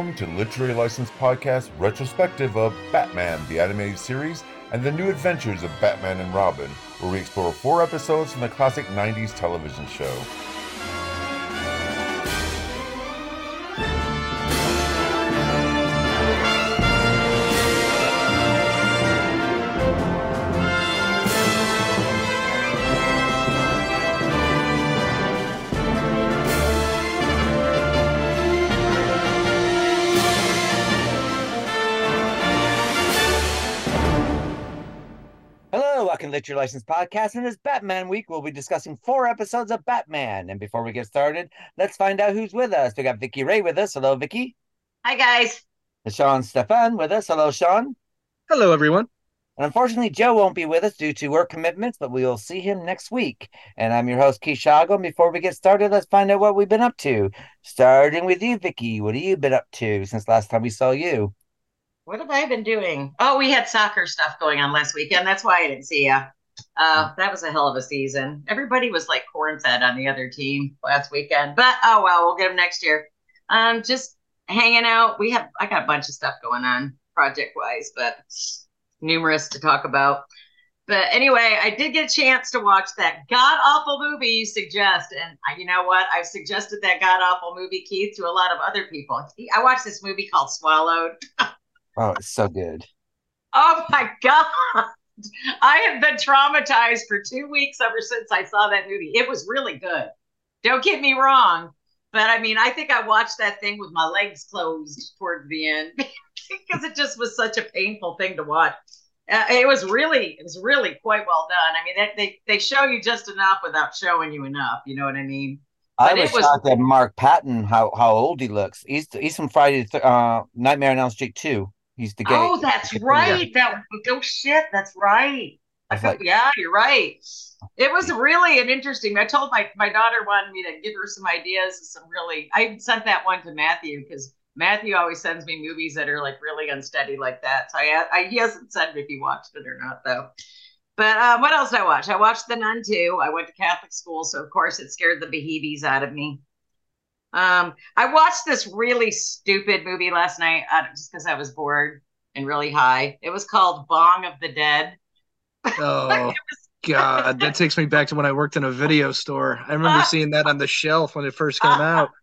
Welcome to Literary License Podcast retrospective of Batman, the animated series, and the new adventures of Batman and Robin, where we explore four episodes from the classic 90s television show. Hello, welcome to Literary License Podcast. And this Batman week, we'll be discussing four episodes of Batman. And before we get started, let's find out who's with us. We got Vicky Ray with us. Hello, Vicky. Hi, guys. And Sean Stefan with us. Hello, Sean. Hello, everyone. And unfortunately, Joe won't be with us due to work commitments, but we will see him next week. And I'm your host, Keith Shago. And before we get started, let's find out what we've been up to. Starting with you, Vicky. What have you been up to since last time we saw you? What have I been doing? Oh, we had soccer stuff going on last weekend. That's why I didn't see you. Uh, that was a hell of a season. Everybody was like corn fed on the other team last weekend, but oh well, we'll get them next year. Um, just hanging out. We have I got a bunch of stuff going on project wise, but numerous to talk about. But anyway, I did get a chance to watch that god awful movie you suggest, and I, you know what? I've suggested that god awful movie, Keith, to a lot of other people. I watched this movie called Swallowed. Oh, it's so good. Oh my God. I have been traumatized for two weeks ever since I saw that movie. It was really good. Don't get me wrong. But I mean, I think I watched that thing with my legs closed towards the end because it just was such a painful thing to watch. Uh, it was really, it was really quite well done. I mean, they, they, they show you just enough without showing you enough. You know what I mean? I But was, it was- shocked at Mark Patton, how, how old he looks. He's he's from Friday, uh, Nightmare on Elm Street 2. He's the gay. Oh, that's right. That oh shit, that's right. I like- yeah, you're right. It was really an interesting. I told my my daughter wanted me to give her some ideas, some really. I sent that one to Matthew because Matthew always sends me movies that are like really unsteady like that. So I, I he hasn't said if he watched it or not though. But um, what else did I watch? I watched The Nun too. I went to Catholic school, so of course it scared the beheebies out of me. Um, I watched this really stupid movie last night uh, just because I was bored and really high. It was called Bong of the Dead. Oh God, that takes me back to when I worked in a video store. I remember seeing that on the shelf when it first came out.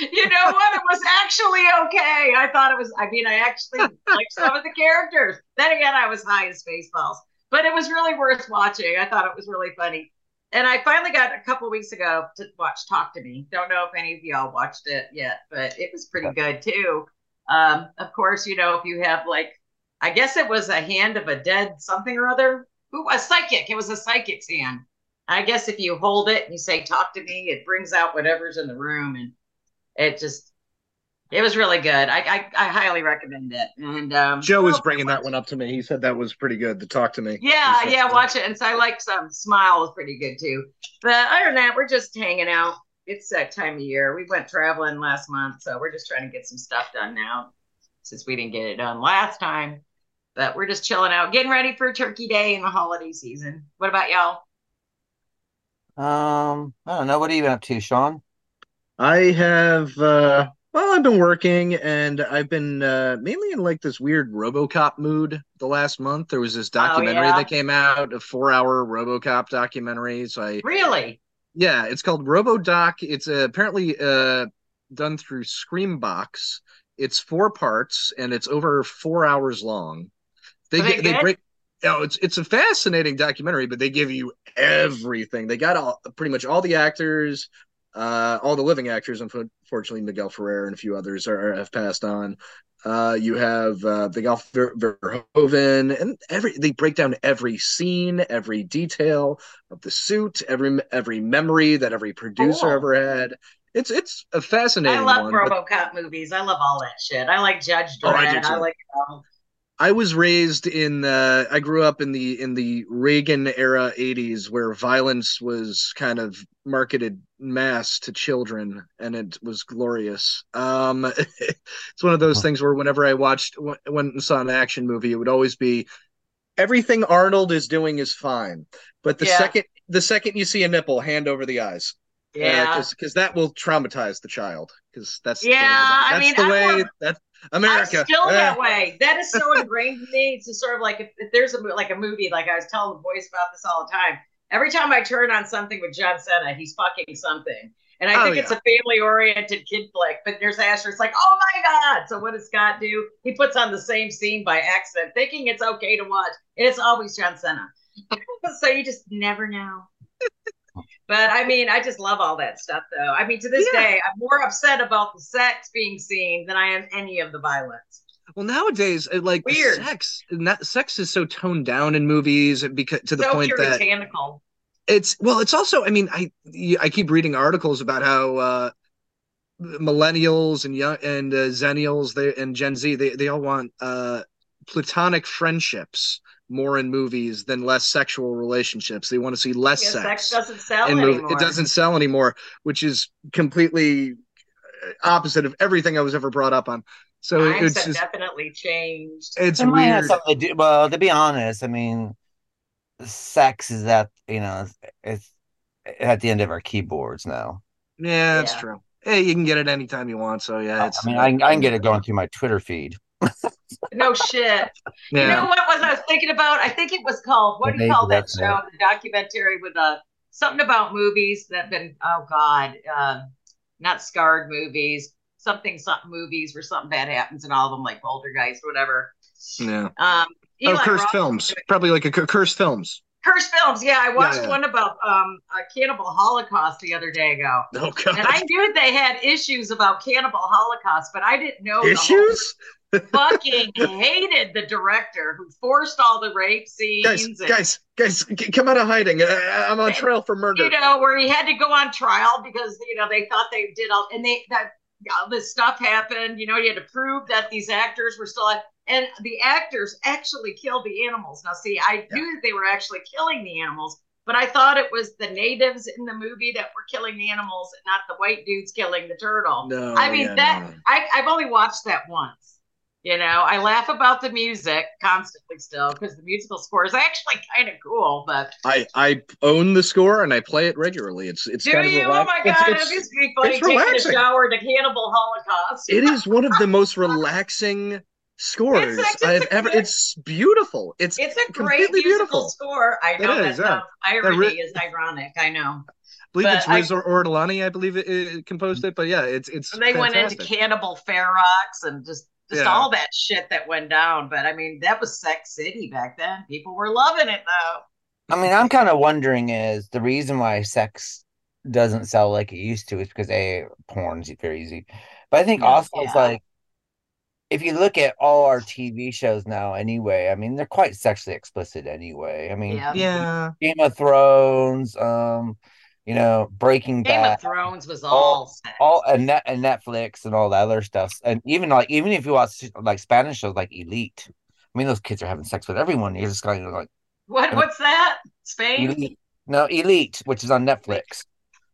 You know what? It was actually okay. I thought it was, I mean, I actually liked some of the characters. Then again, I was high as spaceballs, but it was really worth watching. I thought it was really funny. And I finally got a couple weeks ago to watch Talk to Me. Don't know if any of y'all watched it yet, but it was pretty good too. Um, of course, you know, if you have like, I guess it was a hand of a dead something or other. Who a psychic? It was a psychic's hand. I guess if you hold it and you say "talk to me," it brings out whatever's in the room, and it just it was really good. I I, I highly recommend it. And um, Joe was bringing that one up to me. He said that was pretty good to talk to me. Yeah, He said- yeah, watch it. And so I like some Smile was pretty good too. But other than that, we're just hanging out. It's that time of year. We went traveling last month, so we're just trying to get some stuff done now since we didn't get it done last time. But we're just chilling out, getting ready for Turkey Day and the holiday season. What about y'all? Um, I don't know. What have you been up to, Sean? I have uh well, I've been working and I've been uh mainly in like this weird RoboCop mood the last month. There was this documentary yeah? that came out, a four-hour RoboCop documentary. So I Really? Yeah, it's called RoboDoc. It's uh, apparently uh, done through Screambox. It's four parts and it's over four hours long. They they they break. Oh, it's it's a fascinating documentary, but they give you everything. They got all pretty much all the actors, uh, all the living actors. Unfortunately, Miguel Ferrer and a few others are have passed on. Uh, you have uh, Miguel Ver- Verhoeven, and every they break down every scene, every detail of the suit, every every memory that every producer Cool. ever had. It's it's a fascinating I love one. but movies. I love all that shit. I like Judge Oh, I Dredd. I, like um, I was raised in the I grew up in the in the Reagan era 80s where violence was kind of marketed mass to children and it was glorious. Um it's one of those things where whenever I watched went and saw an action movie it would always be everything Arnold is doing is fine. But the Yeah. second the second you see a nipple hand over the eyes. yeah. because that will traumatize the child because that's Yeah, the, I that's mean, the I'm way more- that's America. I'm still Eh. that way. That is so ingrained in me. It's just sort of like if, if there's a like a movie, like I was telling the boys about this all the time. Every time I turn on something with John Cena, he's fucking something. And I Oh, think yeah. it's a family oriented kid flick, but there's Asher. It's like, oh my God. So what does Scott do? He puts on the same scene by accident, thinking it's okay to watch. And it's always John Cena. so you just never know. But I mean, I just love all that stuff, though. I mean, to this Yeah. day, I'm more upset about the sex being seen than I am any of the violence. Well, nowadays, like Weird. sex, not, sex is so toned down in movies because to the so point that it's well, it's also. I mean, I I keep reading articles about how uh, millennials and young and uh, zennials they and Gen Z they they all want uh, platonic friendships more in movies than less sexual relationships. They want to see less Yeah, sex. sex doesn't sell anymore. It doesn't sell anymore, which is completely uh, opposite of everything I was ever brought up on. So Times it's just definitely changed. it's It might have weird. something to do. Well, to be honest, I mean, sex is at you know it's at the end of our keyboards now. Yeah, that's Yeah. true. Hey, you can get it anytime you want. So yeah, it's. I mean, I, I can get it going through my Twitter feed. No shit. Yeah. You know what was I was thinking about? I think it was called what do you call that show? The documentary with uh something about movies that have been oh god, um, not scarred movies, something something movies where something bad happens and all of them like Poltergeist or whatever. yeah. Um, Oh, cursed Roth- films. Probably like a cursed films. Cursed films. Yeah, I watched yeah. one about um a cannibal holocaust the other day ago. Oh god. And I knew they had issues about cannibal holocaust, but I didn't know Issues, fucking hated the director who forced all the rape scenes. guys, and, guys, guys, come out of hiding. Uh, I'm on trial for murder. You know, where he had to go on trial because you know they thought they did all, and they that all this stuff happened. You know, he had to prove that these actors were still, alive. and the actors actually killed the animals. Now, see, I knew that they were actually killing the animals. But I thought it was the natives in the movie that were killing the animals, and not the white dudes killing the turtle. No, I mean yeah, that no. I, I've only watched that once. You know, I laugh about the music constantly still because the musical score is actually kind of cool. But I I own the score and I play it regularly. It's it's do kind you? of Oh my it's- god, it's- it used funny it's taking relaxing. a shower to Cannibal Holocaust. it is one of the most relaxing scores It's- it's I've a ever. great- It's beautiful. It's It's a great completely musical beautiful. score. I know is, that yeah. sounds irony re- is ironic. I know. I believe but it's I- Riz or Ortolani. I believe it, it composed it. But yeah, it's it's. And they went into fantastic. Cannibal Ferox and just just Yeah. all that shit that went down. But I mean, that was Sex City back then. People were loving it though. I mean, I'm kind of wondering is the reason why sex doesn't sell like it used to is because a porn's very easy, but I think Yeah. also it's like if you look at all our TV shows now, anyway, I mean they're quite sexually explicit anyway. I mean, Yeah. Yeah, Game of Thrones, um, you know, Breaking Game Bad, of Thrones was all- all sex. all and net and Netflix and all that other stuff, and even like even if you watch like Spanish shows like Elite, I mean those kids are having sex with everyone. You're just kind of like What? What's that? Spain? Elite, no Elite, which is on Netflix,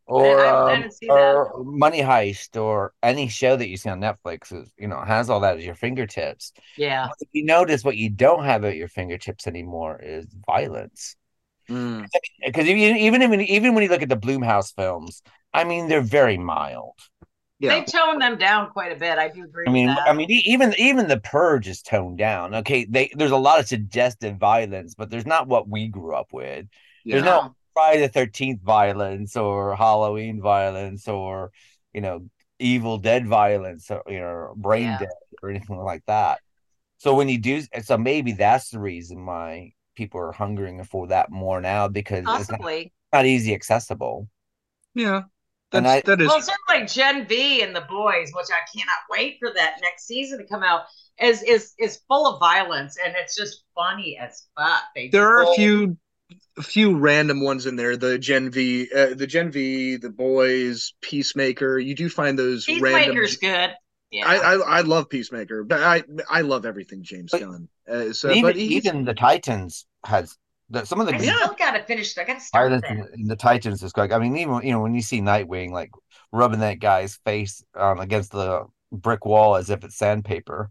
or I um, or Money Heist, or any show that you see on Netflix is you know has all that at your fingertips. Yeah. If you notice, what you don't have at your fingertips anymore is violence. Mm. Because even even even even when you look at the Blumhouse films, I mean they're very mild. yeah. They tone them down quite a bit. I do agree I mean, with that. I mean, even even the Purge is toned down. Okay, they there's a lot of suggestive violence, but there's not what we grew up with. yeah. There's no Friday the Thirteenth violence or Halloween violence or you know Evil Dead violence or you know Brain Yeah. Dead or anything like that. So when you do, so maybe that's the reason why people are hungering for that more now because it's not, not easy accessible. yeah. And That's, that is Well, certainly Gen V and the boys, which I cannot wait for that next season to come out, is is is full of violence and it's just funny as fuck. They there are a few a few random ones in there the gen v uh, the gen v the boys peacemaker you do find those random Peacemaker's good. Yeah. I, I i love peacemaker but i i love everything james But- gunn uh, so even but even the Titans has the, some of the I Yeah. still gotta finish. I gotta start violence that. in, in the Titans is like I mean even you know when you see Nightwing like rubbing that guy's face um, against the brick wall as if it's sandpaper.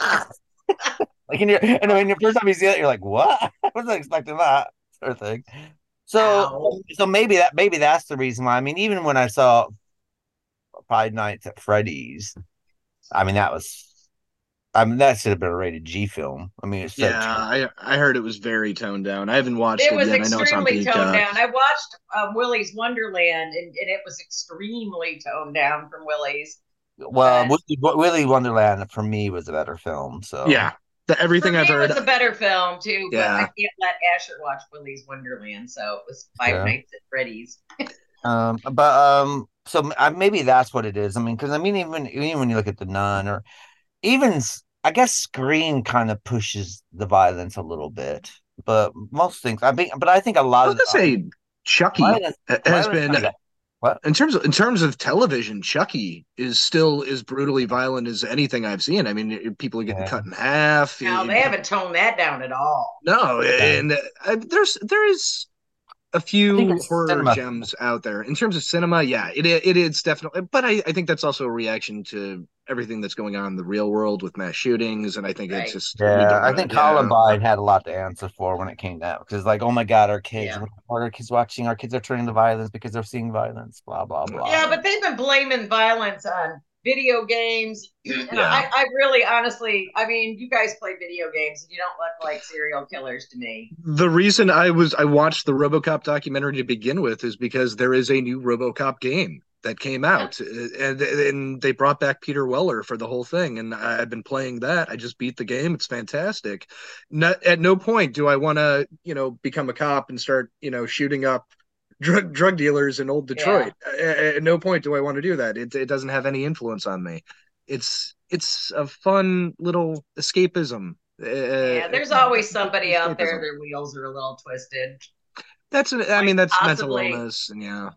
like in your and I mean the first time you see it, you're like, what? I wasn't expecting that sort of thing. So Ow. so maybe that maybe that's the reason why. I mean, even when I saw Five Nights at Freddy's. I mean, that was. I mean, that should have been a rated G film. I mean, it's so Yeah, I I heard it was very toned down. I haven't watched It it, was yet. I know it's on extremely toned down. I watched um, Willy's Wonderland, and, and it was extremely toned down from Willy's. well, but- Willy, Willy Wonderland for me was a better film. So Yeah, the, everything For I've heard. it was a better film too. But I can't let Asher watch Willy's Wonderland, so it was Five Yeah. Nights at Freddy's. Um, but um, so uh, maybe that's what it is. I mean, because I mean, even even when you look at the Nun, or even I guess Scream kind of pushes the violence a little bit, but most things I mean, but I think a lot was of gonna say Chucky violence, has violence been kinda- in terms of in terms of television. Chucky is still as brutally violent as anything I've seen. I mean, people are getting Yeah. cut in half. Now and- they haven't toned that down at all. No, and uh, there's there is a few horror cinema. gems out there in terms of cinema. Yeah, it it is definitely, but I, I think that's also a reaction to everything that's going on in the real world with mass shootings, and I think Right. it's just Yeah, I think Yeah. Columbine had a lot to answer for when it came down because, like, oh my God, our kids, Yeah. our kids watching? Our kids are turning to violence because they're seeing violence. Blah blah mm. blah. Yeah, but they've been blaming violence on video games. Yeah. I, I really honestly, I mean, you guys play video games and you don't look like serial killers to me. The reason I was I watched the RoboCop documentary to begin with is because there is a new RoboCop game that came out, uh, and and they brought back Peter Weller for the whole thing, and I've been playing that. I just beat the game; it's fantastic. Not, at no point do I want to, you know, become a cop and start, you know, shooting up drug drug dealers in old Detroit. At, at no point do I want to do that. It it doesn't have any influence on me. It's it's a fun little escapism. Yeah, there's always somebody out there, their wheels are a little twisted. That's an, I mean that's Possibly. mental illness and yeah,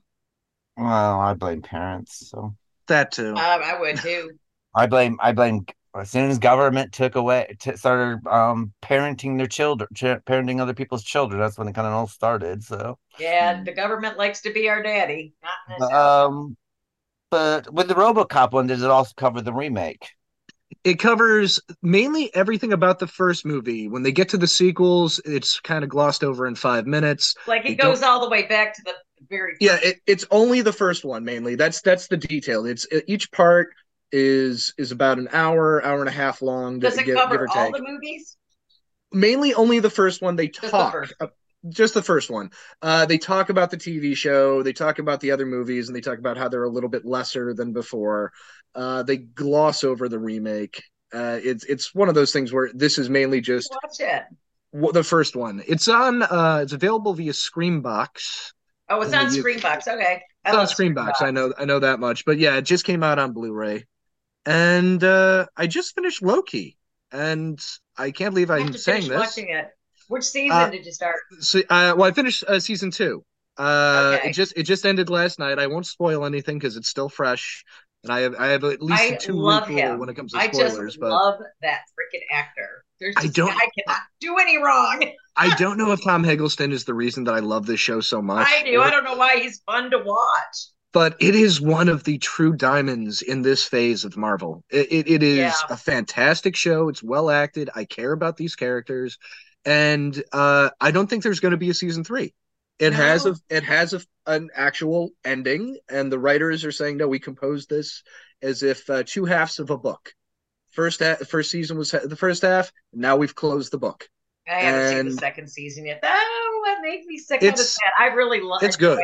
Well, I blame parents. So that too. Um, I would too. I blame. I blame. As soon as government took away, t- started um parenting their children, ch- parenting other people's children. That's when it kind of all started. So, Yeah, the government likes to be our daddy. Not in this house. um, but with the RoboCop one, does it also cover the remake? it covers mainly everything about the first movie. When they get to the sequels, it's kind of glossed over in five minutes. like they it goes all the way back to the very Yeah, it, it's only the first one mainly. That's that's the detail. It's each part is is about an hour, hour and a half long. Does it give, cover give or all take. the movies? mainly only the first one they the talk uh, just the first one uh they talk about the tv show they talk about the other movies and they talk about how they're a little bit lesser than before uh they gloss over the remake uh it's it's one of those things where this is mainly just Watch it. w- the first one it's on uh it's available via screambox Oh, it's on Screambox. Okay. I it's on Screenbox. screambox i know i know that much but yeah it just came out on blu-ray and uh i just finished loki and i can't believe i'm saying this watching it. Which season Uh, did you start? So, uh, well, I finished uh, season two. Uh, Okay. it just it just ended last night. I won't spoil anything because it's still fresh, and I have I have at least I a two week rule when it comes to spoilers. I just But love that freaking actor. There's I don't- I cannot do any wrong. I don't know if Tom Hiddleston is the reason that I love this show so much. I do. or- I don't know why he's fun to watch. But it is one of the true diamonds in this phase of Marvel. It, it, it is Yeah. a fantastic show. It's well acted. I care about these characters, and uh, I don't think there's going to be a season three. It has a it has a, an actual ending, and the writers are saying no. We composed this as if uh, two halves of a book. First half, first season was ha- the first half. Now we've closed the book. I haven't seen the second season yet. Oh, that makes me sick. of It's-. I really love it's good.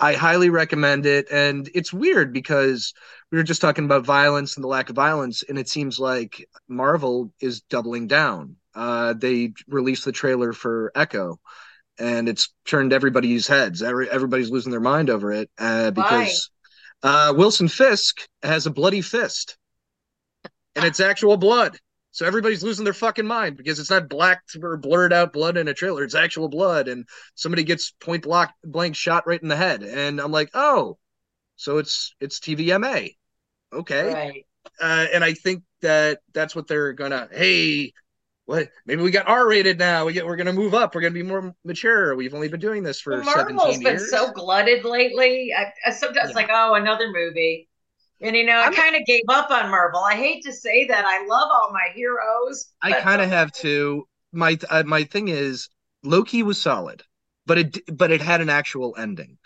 I highly recommend it. And it's weird because we were just talking about violence and the lack of violence, and it seems like Marvel is doubling down. Uh, they released the trailer for Echo, and it's turned everybody's heads. Every, everybody's losing their mind over it uh, because uh, Wilson Fisk has a bloody fist, and it's actual blood. So everybody's losing their fucking mind because it's not black or blurred out blood in a trailer. It's actual blood, and somebody gets point blank blank shot right in the head. And I'm like, oh, so it's it's TVMA, okay. Right. Uh, and I think that that's what they're gonna. Hey, what? Maybe we got R rated now. We get we're gonna move up. We're gonna be more mature. We've only been doing this for Marvel's 17 been so glutted lately. I, I sometimes Yeah. like, oh, another movie. And you know, I kind of gave up on Marvel. I hate to say that. I love all my heroes. I kind of have to. My uh, my thing is Loki was solid, but it but it had an actual ending,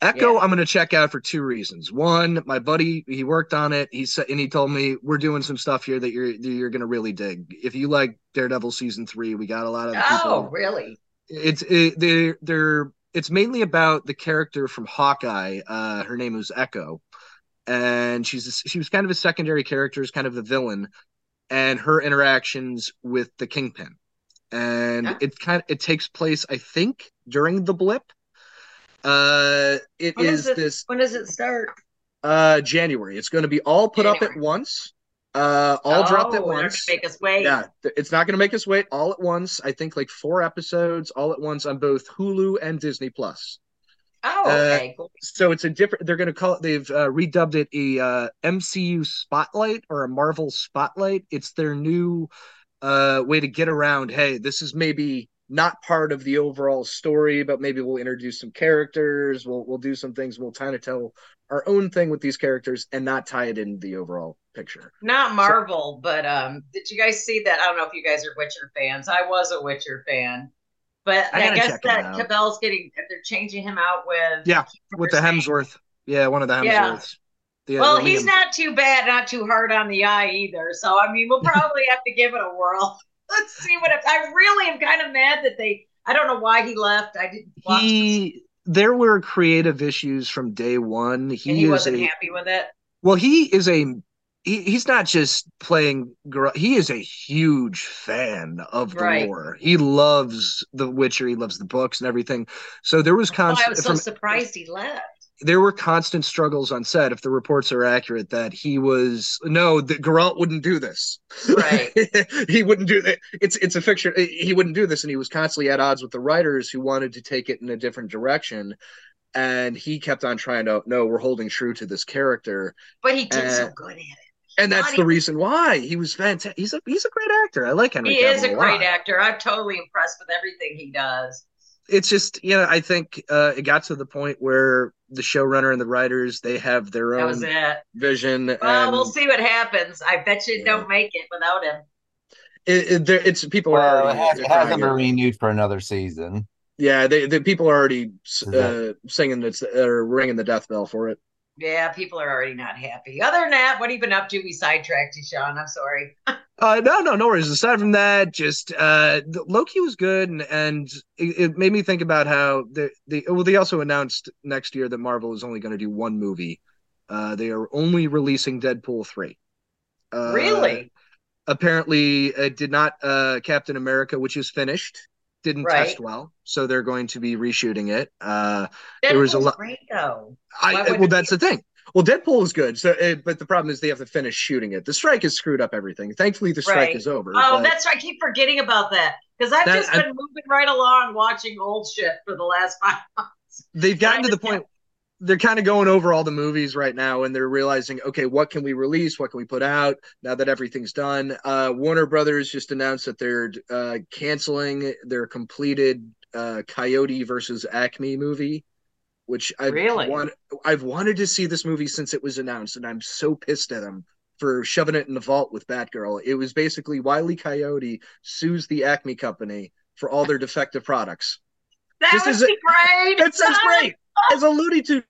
Echo, Yeah. I'm going to check out for two reasons. One, my buddy, he worked on it. He said, and he told me we're doing some stuff here that you're that you're going to really dig. If you like Daredevil season three, we got a lot of Oh, people. really? It's it, they're they're it's mainly about the character from Hawkeye. Uh, her name was Echo, and she's a, she was kind of a secondary character, is kind of a villain, and her interactions with the Kingpin, and Huh? it kind of it takes place, I think, during the blip. Uh, it When is it- this When does it start? uh January. It's going to be all put up at once. Uh, all dropped at Oh, once. Make us wait. Yeah, it's not going to make us wait all at once. I think like four episodes all at once on both Hulu and Disney Plus. Oh, Uh, okay. cool. So it's a different. They're going to call it. They've uh, redubbed it a uh, MCU Spotlight or a Marvel Spotlight. It's their new uh, way to get around. Hey, this is maybe not part of the overall story, but maybe we'll introduce some characters. We'll we'll do some things. We'll kind of tell our own thing with these characters and not tie it into the overall picture. Not Marvel, but um, did you guys see that? I don't know if you guys are Witcher fans. I was a Witcher fan, but I I, guess that. Cavill's getting they're changing him out with Yeah, with the Hemsworth. Yeah, one of the Hemsworths. Yeah. The- Well, the he's not too bad, not too hard on the eye either. So I mean, we'll probably have to give it a whirl. Let's see what I really am kind of mad that they. I don't know why he left. I didn't he. There were creative issues from day one. He, and he wasn't a, happy with it. Well, he is a he, he's not just playing he is a huge fan of the Right. lore. He loves The Witcher, he loves the books and everything. So there was That's why I constant was so from, surprised he left. there were constant struggles on set if the reports are accurate that he was no that Geralt wouldn't do this. Right. he wouldn't do that. It's it's a fiction. He wouldn't do this and he was constantly at odds with the writers who wanted to take it in a different direction. And he kept on trying to no, we're holding true to this character. But he did so Uh, good at it. And that's Not the even- reason why he was fantastic. He's a he's a great actor. I like Henry. He is Cavill a lot. great actor. I'm totally impressed with everything he does. It's just you know I think uh, it got to the point where the showrunner and the writers they have their That own vision. Well, and we'll see what happens. I bet you Yeah. don't make it without him. It, it, there- it's people are Well, it, already it hasn't been renewed for another season. yeah they the people are already Is uh, singing it's or ringing the death bell for it. Yeah, people are already not happy. Other than that, what have you been up to? We sidetracked you, Sean. I'm sorry. Uh, no, no, no worries. Aside from that, just uh, Loki was good, and, and it, it made me think about how the the well, they also announced next year that Marvel is only going to do one movie. Uh, they are only releasing Deadpool three. Uh, really? Apparently, it did not. Uh, Captain America, which is finished, didn't Right. test well, so they're going to be reshooting it. Uh, there was a lot- great though. I well, it that's the thing. Well, Deadpool is good, so uh, but the problem is they have to finish shooting it. The strike has screwed up everything. Thankfully, the strike Right. is over. Oh, that's right. I keep forgetting about that because I've That- just I- been moving right along watching old shit for the last five months. they've gotten to the point they're kind of going over all the movies right now and they're realizing okay what can we release what can we put out now that everything's done uh warner brothers just announced that they're uh canceling their completed uh coyote versus acme movie which i've Really? want, i've wanted to see this movie since it was announced and i'm so pissed at them for shoving it in the vault with batgirl it was basically wiley coyote sues the acme company for all their defective products That would be great. that sounds great. As a Looney Tune,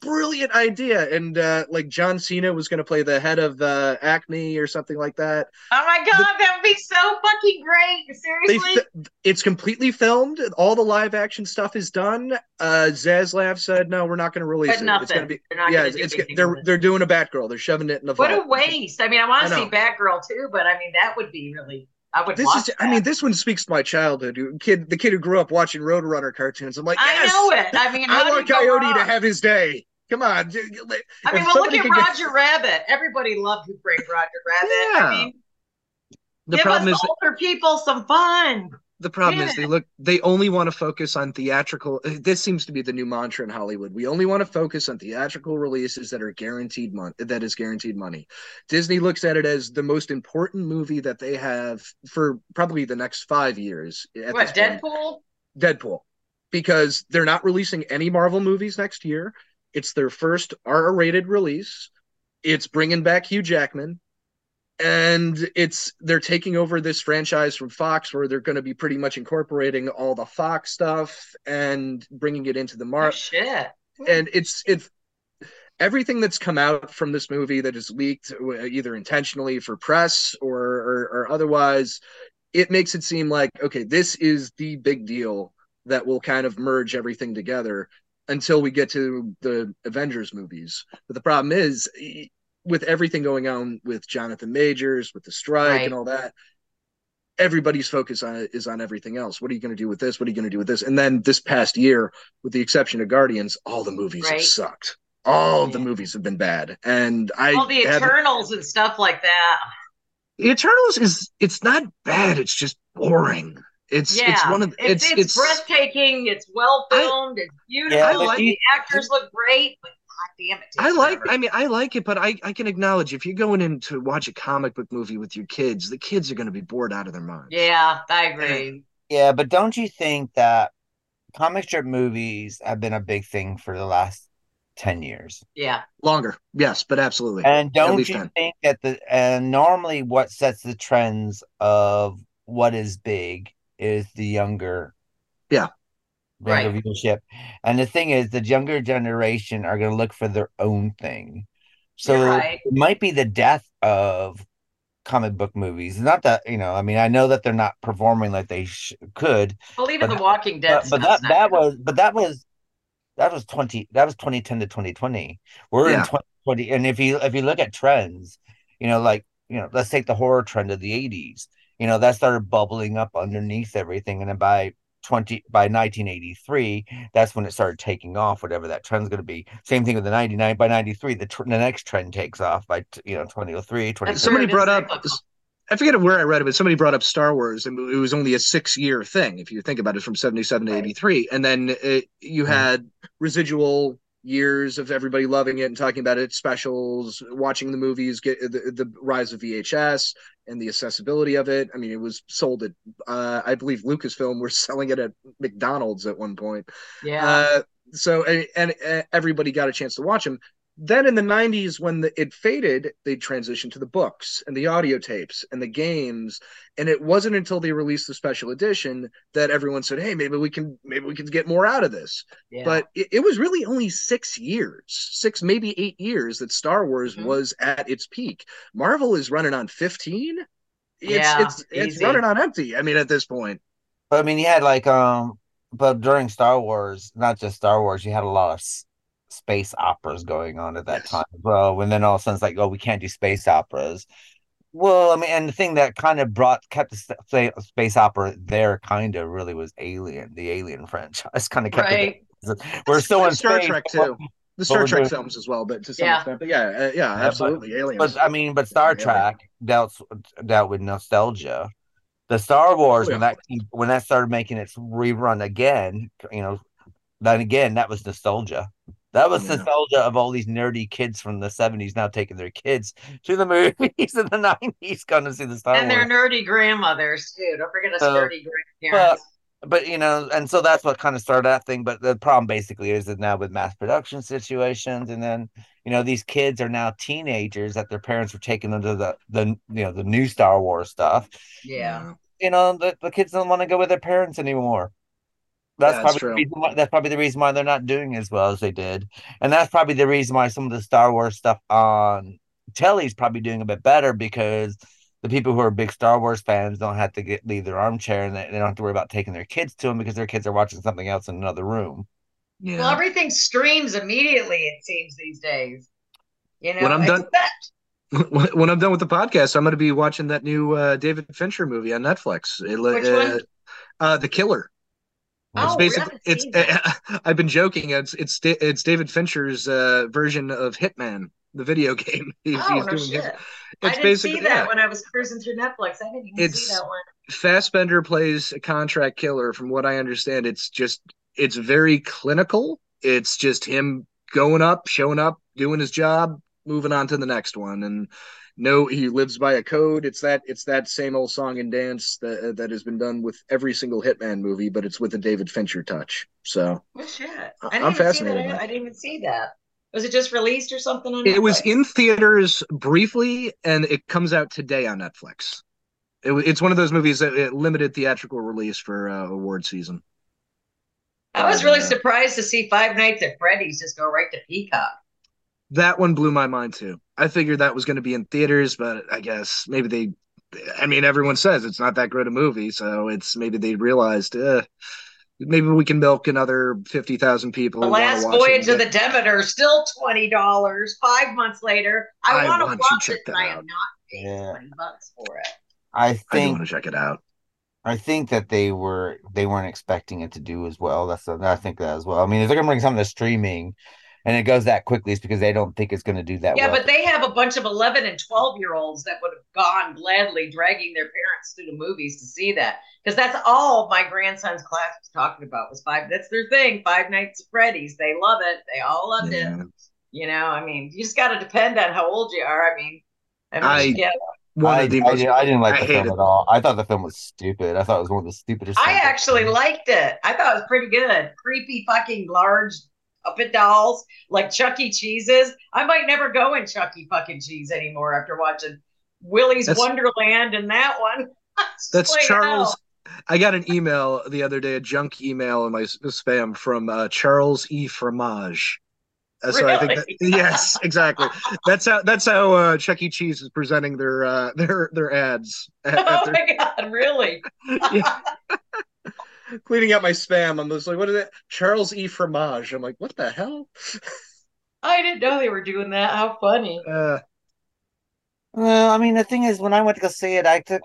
brilliant idea. And uh, like John Cena was going to play the head of uh, Acme or something like that. Oh my god, that would be so fucking great. Seriously. fi- it's completely filmed. All the live action stuff is done. Uh, Zaslav said, "No, we're not going to release But it. nothing. It's going to be They're yeah. It's anything they're it. they're doing a Batgirl. They're shoving it in the What a waste. I mean, I want to see. Batgirl too, but I mean, that would be really. I would This is. that. I mean, this one speaks to my childhood. Kid, the kid who grew up watching Roadrunner cartoons. I'm like, I know it. I mean, I want Coyote to have his day. Come on. I mean, If well, look at can get- Roger Rabbit. Everybody loved Who Framed Roger Rabbit. Yeah. I mean, The give problem us is. older people some fun. The problem is Yeah. they look they only want to focus on theatrical uh, this seems to be the new mantra in Hollywood. We only want to focus on theatrical releases that are guaranteed money that is guaranteed money. Disney looks at it as the most important movie that they have for probably the next 5 years at What, this point. Deadpool? Deadpool because they're not releasing any Marvel movies next year. It's their first R-rated release. It's bringing back Hugh Jackman and it's they're taking over this franchise from Fox where they're going to be pretty much incorporating all the Fox stuff and bringing it into the market. Oh, shit. and it's it's everything that's come out from this movie that is leaked uh, either intentionally for press or, or, or otherwise it makes it seem like okay this is the big deal that will kind of merge everything together until we get to the avengers movies but the problem is with everything going on with jonathan majors with the strike Right. and all that everybody's focus on it is on everything else what are you going to do with this what are you going to do with this and then this past year with the exception of guardians all the movies have sucked all of the movies have been bad and i All the Eternals and stuff like that. Eternals is it's not bad. It's just boring. It's Yeah, it's one of it's, it's it's, it's, breathtaking. It's well I- filmed. it's beautiful. Yeah, but the actors look great. But God damn it, it I like forever. I mean I like it, but I I can acknowledge if you're going in to watch a comic book movie with your kids, the kids are going to be bored out of their minds. yeah, I agree. Yeah, but don't you think that comic strip movies have been a big thing for the last 10 years? Yeah, Longer, yes, but absolutely. And don't you 10. think that the and normally what sets the trends of what is big is the younger Yeah. younger Right. viewership. And the thing is the younger generation are going to look for their own thing. So You're right. it might be the death of comic book movies. Not that, you know, I mean, I know that they're not performing like they sh- could, Well, even But- The Walking Dead. but, but that that was but that was that was 20 that was 2010 to 2020 we're Yeah. in 2020 and if you if you look at trends you know like you know let's take the horror trend of the 80s you know that started bubbling up underneath everything and then by 20 by 1983 that's when it started taking off whatever that trend's going to be same thing with the 99 by 93 the, tr- the next trend takes off by t- you know 2003 20 somebody brought up. I forget where I read it, but somebody brought up Star Wars, and it was only a six-year thing if you think about it, from seventy-seven to Right. eighty-three, and then it, you Mhm. had residual years of everybody loving it and talking about it, specials, watching the movies, get the, the rise of VHS and the accessibility of it. I mean, it was sold at, uh, I believe, Lucasfilm were selling it at McDonald's at one point. Yeah. Uh, so and, and everybody got a chance to watch them. Then in the 90s, when the, it faded, they transitioned to the books and the audio tapes and the games. And it wasn't until they released the special edition that everyone said, "Hey, maybe we can maybe we can get more out of this." yeah. But it, it was really only six years, six maybe eight years that Star Wars Mhm. was at its peak. Marvel is running on 15. It's Yeah, it's it's running on empty. I mean, at this point. But I mean, you had like um, but during Star Wars, not just Star Wars, you had a lot of s- space operas going on at that Yes. time as well. And then all of a sudden, it's like, oh, we can't do space operas. Well, I mean, and the thing that kind of brought kept the space opera there, kind of really was Alien, the Alien franchise, kind of kept right. it. We're still in Star space, Trek too. The Star Trek doing- films as well, but to some Yeah. extent. But yeah, uh, yeah, but- absolutely. Aliens. But I mean, but Star Yeah. Trek dealt dealt with nostalgia. The Star Wars Oh, when that when that started making its rerun again, you know, then again that was nostalgia. That was Yeah. nostalgia of all these nerdy kids from the seventies now taking their kids to the movies in the nineties, going to see the Star and Wars. their nerdy grandmothers too. Don't forget us So, nerdy grandparents. but you know, and so that's what kind of started that thing. But the problem basically is that now with mass production situations, and then you know these kids are now teenagers that their parents were taking them to the the you know the new Star Wars stuff. yeah. You know, the, the kids don't want to go with their parents anymore. That's Yeah, probably that's the reason why, that's probably the reason why they're not doing as well as they did, and that's probably the reason why some of the Star Wars stuff on telly is probably doing a bit better because the people who are big Star Wars fans don't have to get leave their armchair and they, they don't have to worry about taking their kids to them because their kids are watching something else in another room. Yeah. Well, everything streams immediately. It seems these days. You know, When I'm done- a when when I'm done with the podcast, I'm going to be watching that new uh, David Fincher movie on Netflix. It, Which uh, one? Uh, the Killer. Oh, it's we basically it's. I've been joking. It's it's it's David Fincher's uh, version of Hitman, the video game. He's, oh he's no doing shit! his. I It's didn't basically see that yeah. when I was cruising through Netflix. I didn't even It's- see that one. Fassbender plays a contract killer. From what I understand, it's just it's very clinical. It's just him going up, showing up, doing his job, moving on to the next one, and no, he lives by a code. It's that it's that same old song and dance that that has been done with every single Hitman movie, but it's with a David Fincher touch. So Oh shit! I- I didn't I'm fascinated that. I didn't even see that. Was it just released or something? On it was in theaters briefly, and it comes out today on Netflix. It, it's one of those movies that it limited theatrical release for uh, award season. I was really Uh, surprised to see Five Nights at Freddy's just go right to Peacock. That one blew my mind too. I figured that was going to be in theaters, but I guess maybe they. I mean, everyone says it's not that great a movie, so it's maybe they realized, uh, maybe we can milk another fifty thousand people. The Last Voyage of the get- Demeter, still twenty dollars. Five months later, I, I want to want watch check it, but that I am not paying Yeah. twenty bucks for it. I think I want to check it out. I think that they were they weren't expecting it to do as well. That's I think that as well. I mean, if they're gonna bring something to streaming, and it goes that quickly, is because they don't think it's gonna do that Yeah, well. but they have a bunch of eleven and twelve year olds that would have gone gladly, dragging their parents to the movies to see that because that's all my grandson's class was talking about was five. That's their thing. Five Nights at Freddy's. They love it. They all loved Yeah. it. You know, I mean, you just got to depend on how old you are. I mean, I mean, I- yeah. I, of I, didn't- I didn't like I the film hated- at all. I thought the film was stupid. I thought it was one of the stupidest. I actually seen. liked it. I thought it was pretty good. Creepy fucking large puppet dolls like Chuck E. Cheese's. I might never go in Chuck E. fucking Cheese anymore after watching Willy's That's- Wonderland and that one. That's Charles. I got an email the other day, a junk email in my spam from uh, Charles E. Fromage. Uh, So I think that, Really? yes, exactly. That's how that's how uh, Chuck E. Cheese is presenting their uh, their their ads. at- at Oh their- my god, really? Yeah. Cleaning out my spam, I'm just like, what is it? Charles E. Fromage. I'm like, what the hell? I didn't know they were doing that. How funny. Uh, Well, I mean, the thing is, when I went to go see it, I took.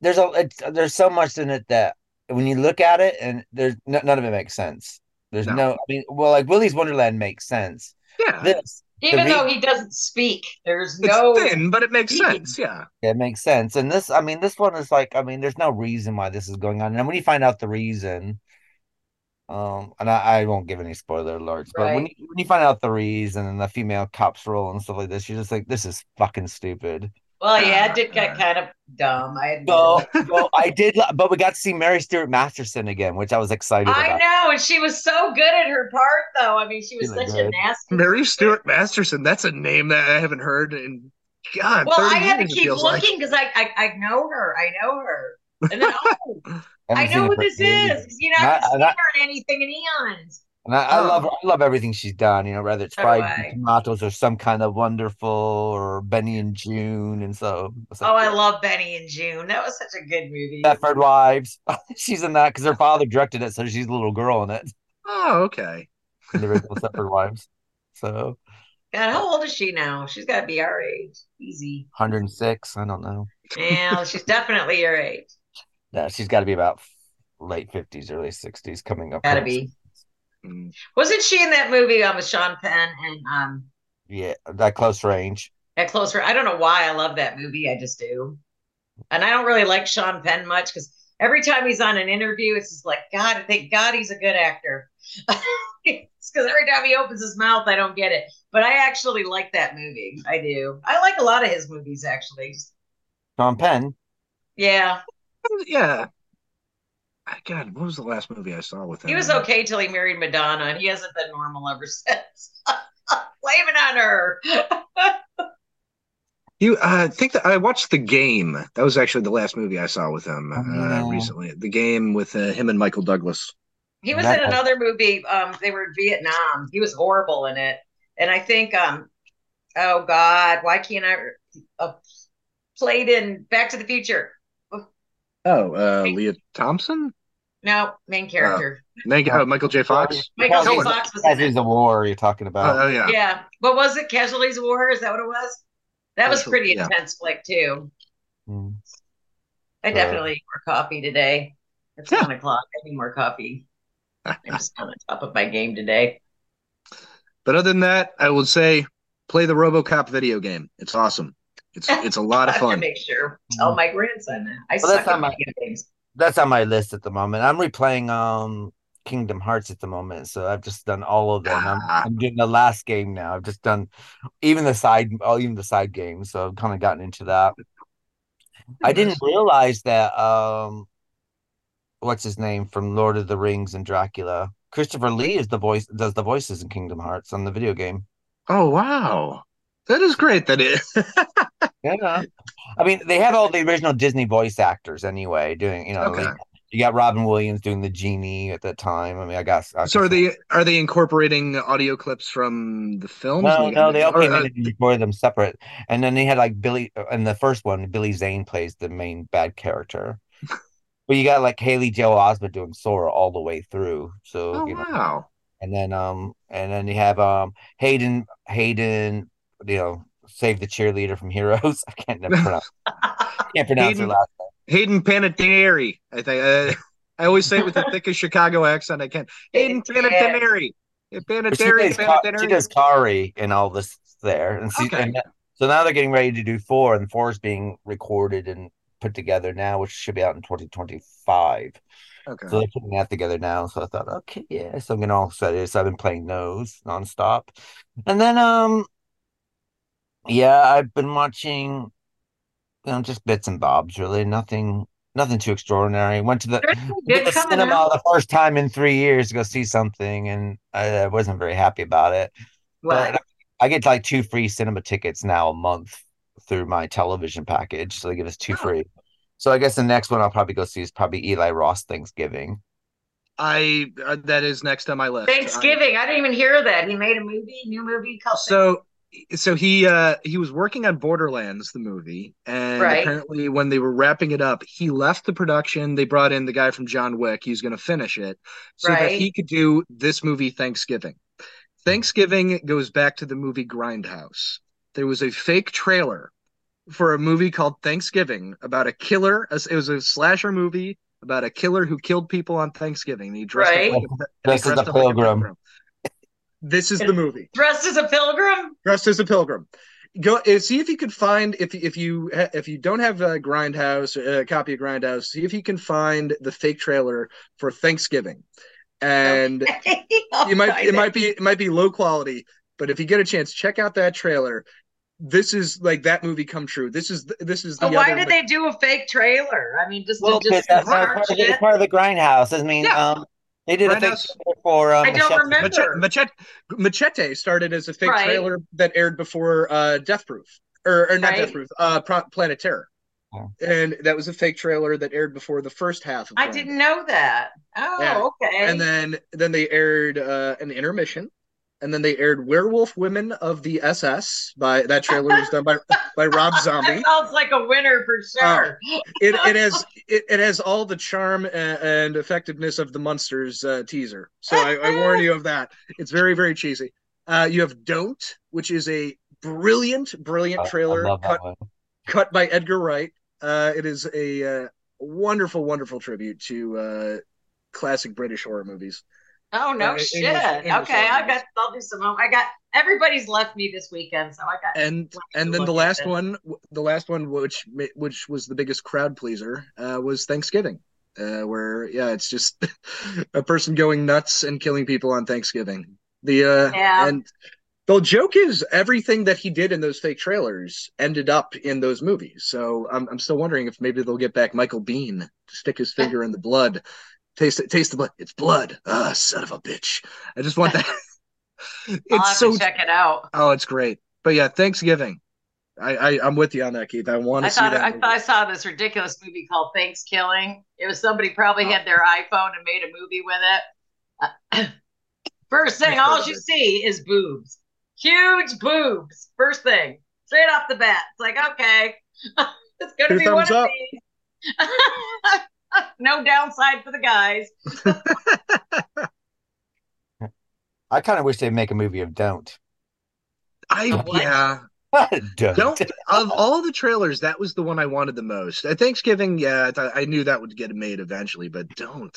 There's a it's, there's so much in it that when you look at it, and there's n- none of it makes sense. There's No. no, I mean, well, like Willy's Wonderland makes sense. yeah, This Even re- though he doesn't speak, there's it's no thin, but it makes speaking. sense. Yeah, it makes sense, and this, I mean, this one is like, I mean, there's no reason why this is going on, and when you find out the reason, um, and I, I won't give any spoiler alerts, but when you, when you find out the reason and the female cops role and stuff like this, you're just like, this is fucking stupid. Well, yeah, it did get uh, kind of dumb. I admit. So, so I did, but we got to see Mary Stuart Masterson again, which I was excited I about. know, and she was so good at her part, though. I mean, she was She looked such a nasty. Mary Stuart Masterson. That's a name that I haven't heard in God. Well, 30 I had to keep looking because I, I I know her. I know her. And then oh, I haven't know it who this ages. is. You know, I haven't And seen and I- her in anything in eons. And I, I Oh. love I love everything she's done, you know, whether it's So fried tomatoes or some kind of wonderful or Benny and Joon and so, so Oh, I love Benny and Joon. That was such a good movie. Stepford Wives. she's in that because her father directed it, so she's a little girl in it. Oh, okay. In the original Stepford Wives. So God, how old is she now? She's got to be our age. Easy. 106, I don't know. Yeah, she's definitely your age. Yeah, she's got to be about late 50s, early 60s coming up. Got to close. be. Mm. Wasn't she in that movie um, with Sean Penn and um Yeah, that close range. at range. I don't know why I love that movie. I just do. And I don't really like Sean Penn much because every time he's on an interview, it's just like, God, thank God he's a good actor. It's because every time he opens his mouth, I don't get it. But I actually like that movie. I do. I like a lot of his movies, actually. Sean Penn. Yeah. Yeah. God, what was the last movie I saw with him? He was okay till he married Madonna, and he hasn't been normal ever since. Blame it on her. You, I think that I watched The Game. That was actually the last movie I saw with him Oh, uh, yeah. recently. The Game with uh, him and Michael Douglas. He was That- in another movie. Um, they were in Vietnam. He was horrible in it, and I think, um, oh God, why can't I? Uh, played in Back to the Future. Oh, uh, Lea Thompson? No, main character. Meg- oh, Michael J. Fox? Michael J. Fox was in Casualties it. of War you're talking Oh, about. oh, yeah. Yeah, what was it? Casualties of War? Is that what it was? That was pretty yeah. intense flick too. Mm. I Uh, definitely need more coffee today. It's Yeah. one o'clock. I need more coffee. I'm just on the top of my game today. But other than that, I would say play the RoboCop video game. It's awesome. It's it's a lot of fun. I of have to make sure. Tell my grandson that. I Well, that's suck at not my- video games. That's on my list at the moment. I'm replaying um Kingdom Hearts at the moment, so I've just done all of them. I'm, Ah. I'm doing the last game now. I've just done even the side, oh, even the side games. So I've kind of gotten into that. I didn't realize that um, what's his name from Lord of the Rings and Dracula. Christopher Lee is the voice does the voices in Kingdom Hearts on the video game. Oh wow, that is great. That is. Yeah. I mean, they have all the original Disney voice actors anyway, doing you know Okay. You got Robin Williams doing the genie at that time. I mean, I got. I So are guess- they are they incorporating audio clips from the films? No, no, they all came uh, in and recorded them separate. And then they had like Billy in the first one, Billy Zane plays the main bad character. but you got like Haley Joel Osment doing Sora all the way through. So Oh you know, wow! and then um and then you have um Hayden Hayden, you know, save the cheerleader from Heroes. I can't never pronounce can't pronounce her Hayden- last Hayden Panettiere. I think uh, I always say it with the thickest Chicago accent I can. Hayden Panettiere. Panettiere. She Ka- she does Kairi and all this there, and, see, Okay. and that- so now they're getting ready to do four, and four is being recorded and put together now, which should be out in 2025. Okay. So they're putting that together now. So I thought, okay, yeah, so I'm getting all excited. So I've been playing those nonstop, and then um, yeah, I've been watching, you know, just bits and bobs, really, nothing. Nothing too extraordinary. Went to the, went to the cinema out. the first time in three years to go see something, and I, I wasn't very happy about it. What? But I get like two free cinema tickets now a month through my television package. So they give us two Oh. free. So I guess the next one I'll probably go see is probably Eli Roth's Thanksgiving. I uh, that is next on my list. Thanksgiving. I didn't even hear that. He made a movie, new movie called so so he uh he was working on Borderlands the movie and Right. apparently when they were wrapping it up he left the production they brought in the guy from John Wick he's going to finish it so that he could do this movie Thanksgiving. Thanksgiving goes back to the movie Grindhouse. There was a fake trailer for a movie called Thanksgiving about a killer. It was a slasher movie about a killer who killed people on Thanksgiving. He dressed Right. up like a, and he Dressed as a dressed up like pilgrim. This is the movie Dressed as a pilgrim? dressed as a pilgrim. Go uh, see if you could find if if you if you don't have a Grindhouse a copy of Grindhouse, see if you can find the fake trailer for Thanksgiving, and you might it might be it might be low quality, but if you get a chance, check out that trailer. This is like that movie come true. This is this is the So why other did they do a fake trailer? I mean, just Well, to just that's part of, the, part of the grindhouse. I mean, Yeah. um, they did a fake for um, I don't Machete. remember. Machete, Machete, Machete started as a fake Right. trailer that aired before uh, Death Proof, or, or not Right. Death Proof, uh, Pro- Planet Terror, Oh. and that was a fake trailer that aired before the first half. of I Planet didn't know that. Oh, Yeah. okay. and then then they aired uh, an intermission, and then they aired Werewolf Women of the SS. By that trailer was done by by Rob Zombie. that sounds like a winner for sure. It it has it, it has all the charm and, and effectiveness of the Munsters uh, teaser. So I, I warn you of that. It's very very cheesy. Uh, you have Don't, which is a brilliant brilliant I- I trailer cut one. cut by Edgar Wright. Uh, it is a uh, wonderful wonderful tribute to uh, classic British horror movies. Oh no Uh, English- shit. English okay, I language. got. I'll do some. I got. Everybody's left me this weekend, so I got. and and then the last said. one the last one which which was the biggest crowd pleaser uh, was thanksgiving uh, where yeah it's just a person going nuts and killing people on thanksgiving the uh Yeah. and the joke is everything that he did in those fake trailers ended up in those movies so i'm, I'm still wondering if maybe they'll get back michael biehn to stick his finger in the blood taste it taste the blood it's blood ah son of a bitch i just want that it's so check it out. Oh, it's great. But yeah, Thanksgiving. I, I I'm with you on that, Keith. I want to see thought that. I movie. thought I saw this ridiculous movie called Thanksgiving. It was somebody probably had their iPhone and made a movie with it. Uh, First thing, all you see is boobs, huge boobs. First thing, straight off the bat, it's like okay, it's gonna Two be one thumbs of these. no downside for the guys. I kind of wish they'd make a movie of Don't. I What? yeah. Don't. Don't of all the trailers, that was the one I wanted the most. At Thanksgiving, yeah, I, thought- I knew that would get made eventually, but don't.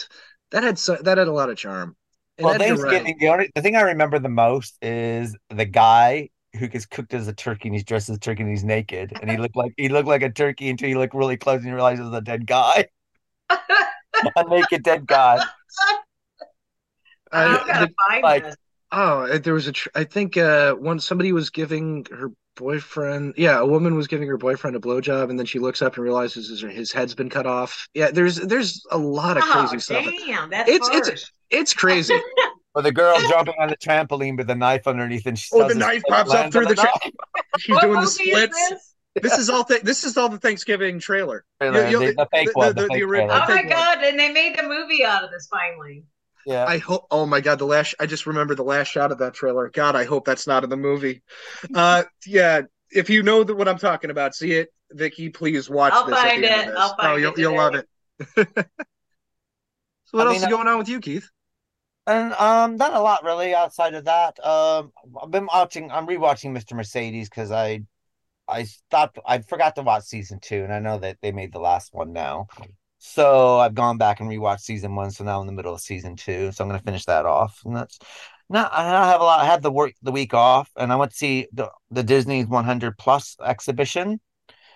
That had so, that had a lot of charm. And Well, Edgar Wright- Thanksgiving, the only the thing I remember the most is the guy who gets cooked as a turkey and he's dressed as a turkey and he's naked and he looked like he looked like a turkey until you look really close and you realize it's a dead guy, a naked dead guy. I'm gonna the- find like- this. oh, there was a. Tr- I think uh, one somebody was giving her boyfriend. Yeah, a woman was giving her boyfriend a blowjob, and then she looks up and realizes his, his head's been cut off. Yeah, there's there's a lot of crazy oh, stuff. Damn, that's It's- it's- harsh. It's crazy. Or the girl jumping on the trampoline with a knife underneath and she Oh, the knife pops up through on the tra- She's What doing the movie is splits. This? This is all. Th- this is all the Thanksgiving trailer. Trailer, you'll- the, the fake the- one, the- the, the fake ori- Oh my think one. god! And they made the movie out of this finally. yeah. I hope. Oh my god, the last. I just remember the last shot of that trailer. God, I hope that's not in the movie. Uh, yeah. If you know that what I'm talking about, see it, Vicky. Please watch I'll this. find it. this. I'll find oh, you'll, it you'll love it. so, what I else mean, is going on with you, Keith? And um, not a lot really outside of that. Um, I've been watching. I'm rewatching Mr. Mercedes because I, I stopped. I forgot to watch season two, and I know that they made the last one now. So I've gone back and rewatched season one. So now I'm in the middle of season two. So I'm gonna finish that off. And that's not. I don't have a lot. I had the work the week off, and I went to see the the Disney 100 plus exhibition,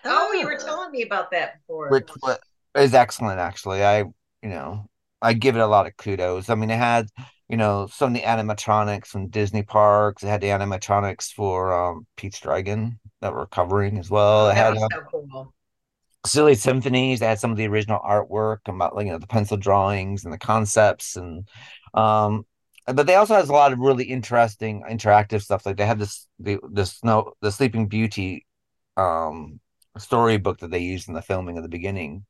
Oh, you were oh. telling me about that before. which wa- is excellent. Actually, I you know I give it a lot of kudos. I mean, it had you know some of the animatronics from Disney parks. It had the animatronics for um, Pete's Dragon that we're covering as well. It had um, so cool. silly symphonies. They had some of the original artwork about like, you know the pencil drawings and the concepts and um but they also has a lot of really interesting interactive stuff. Like they had this the the snow the Sleeping Beauty um storybook that they used in the filming of the beginning.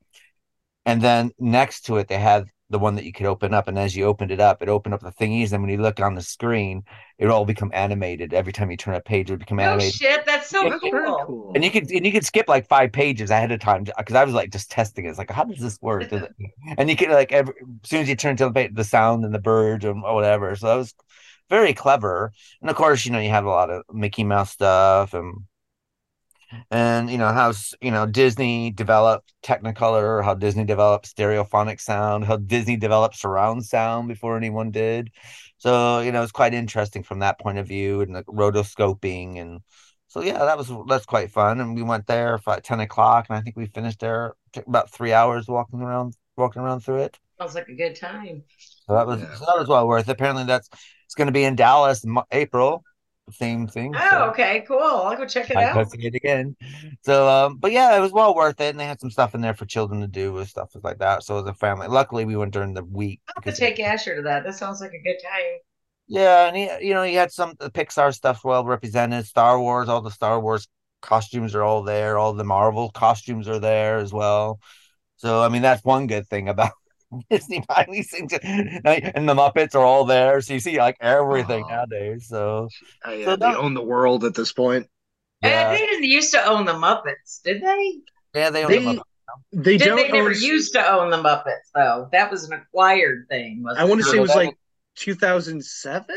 And then next to it they had the one that you could open up and as you opened it up it opened up the thingies and when you look on the screen it all become animated every time you turn a page it would become Oh animated shit! That's so That's cool. and you could and you could skip like five pages ahead of time because I was like just testing it. It's like, how does this work? Does it- and you could like every, as soon as you turn to the page, the sound and the bird and or whatever. So that was very clever. And of course, you know, you have a lot of Mickey Mouse stuff and and you know how you know Disney developed Technicolor, how Disney developed stereophonic sound, how Disney developed surround sound before anyone did. So you know it's quite interesting from that point of view and the rotoscoping and so yeah, that was that's quite fun. And we went there for at ten o'clock, and I think we finished there took about three hours walking around walking around through it. Sounds like a good time. So that was Yeah. so that was well worth. it. Apparently, that's it's going to be in Dallas in Same thing. Oh, so- okay, cool. I'll go check it I out. it again. So, um, but yeah, it was well worth it, and they had some stuff in there for children to do with stuff like that. So as a family, luckily we went during the week. I'll have to take Asher to that. That sounds like a good time. yeah, and he, you know, he had some the Pixar stuff well represented. Star Wars, all the Star Wars costumes are all there. All the Marvel costumes are there as well. So I mean, that's one good thing about Disney buying these things, and the Muppets are all there. So you see like everything Aw. nowadays. So Uh, yeah, So they own the world at this point. yeah, they didn't used to own the Muppets, did they? yeah, they own They, the Muppets. they Did don't they never own. used to own the Muppets though? That was an acquired thing. Wasn't I want to say it was like 2007,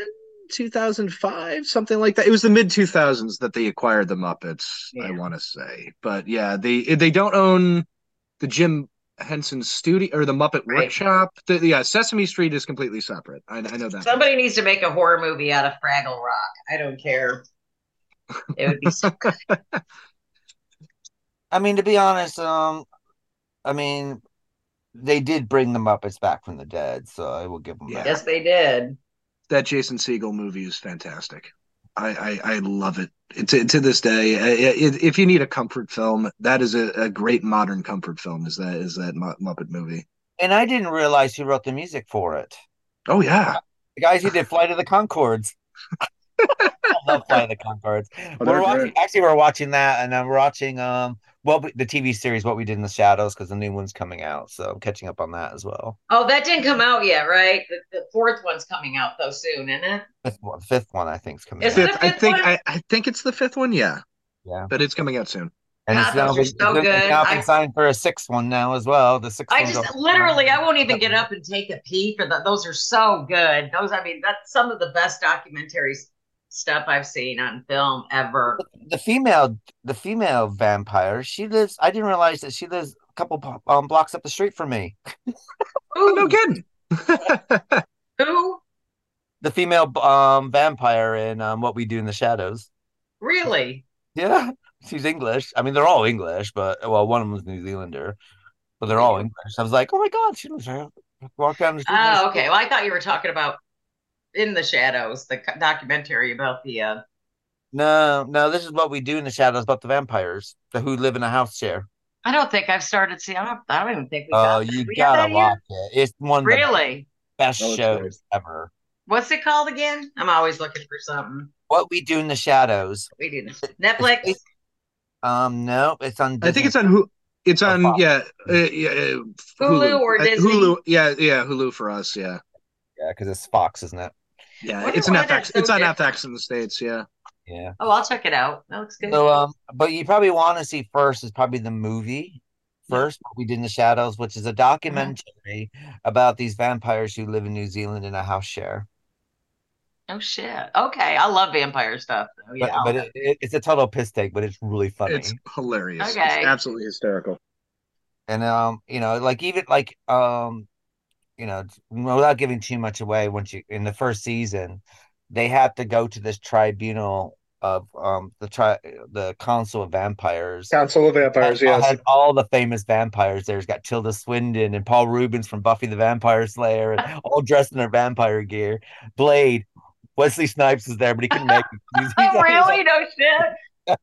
2005, something like that. It was the mid 2000s that they acquired the Muppets. I want to say, but yeah, they they don't own the Jim Henson Studio or the Muppet Right. Workshop. The, yeah, Sesame Street is completely separate. I, I know that. Somebody needs to make a horror movie out of Fraggle Rock. I don't care. It would be so good. I mean, to be honest, um, I mean, they did bring the Muppets back from the dead, so I will give them Yeah. that. Yes, they did. that Jason Segel movie is fantastic. I, I, I love it. To, to this day, I- I- if you need a comfort film, that is a, a great modern comfort film. Is that is that Muppet movie? And I didn't realize who wrote the music for it. Oh yeah, The guys who did Flight of the Conchords. I love Flight of the Conchords. Oh, we're they're watching, great. actually, we're watching that, and I'm watching um, well, the TV series What We Did in the Shadows because the new one's coming out, so I'm catching up on that as well. Oh, that didn't come out yet, right? The, the fourth one's coming out though soon, isn't it? Fifth one, fifth one, I think, is coming Is out. fifth, I think? I, I think it's the fifth one. Yeah, Yeah. but it's coming out soon. And God, it's now, been, so it's good. now been I- signed for a sixth one now as well. The sixth I just literally, I won't even get up and take a pee for that. Those are so good. Those, I mean, that's some of the best documentaries stuff I've seen on film ever. the female the female vampire she lives i didn't realize that she lives a couple um, blocks up the street from me Oh no kidding. Who? the female um vampire in um what we do in the shadows Really? yeah she's english i mean they're all english but well one of them is new zealander but they're all english i was like oh my god she lives right walk down the street Oh, okay. Well, I thought you were talking about In the Shadows, the documentary about the. uh no no this is what we do in the shadows about the vampires the who live in a house chair I don't think I've started seeing. I don't, I don't even think we. oh got that. you We got gotta that watch it it's one of the Really? best Oh, shows great. ever What's it called again? I'm always looking for something. what we do in the shadows We do Netflix. Um, no, it's on. I think it's on who. It's on Fox. yeah, uh, yeah uh, Hulu or Uh, Disney? Hulu, yeah, yeah, Hulu for us, yeah, yeah, because it's Fox, isn't it? Yeah. Wonder It's an FX. so it's on. FX in the states, yeah. Yeah. Oh, I'll check it out. That looks good. So, um, but you probably want to see first is probably the movie first, what we did in the shadows, which is a documentary about these vampires who live in New Zealand in a house share. oh shit. Okay, I love vampire stuff. though. But Yeah, but it, it, it's a total piss take, but it's really funny. It's hilarious. Okay. It's absolutely hysterical. And um, you know, like even like um, you know, without giving too much away, once you in the first season, they have to go to this tribunal of um the tri the Council of Vampires. Council of Vampires, Has- yes. has all the famous vampires. There's got Tilda Swinton and Paul Reubens from Buffy the Vampire Slayer, and all dressed in their vampire gear. Blade, Wesley Snipes is there, but he couldn't make it. He's- Oh, he's- really? No shit.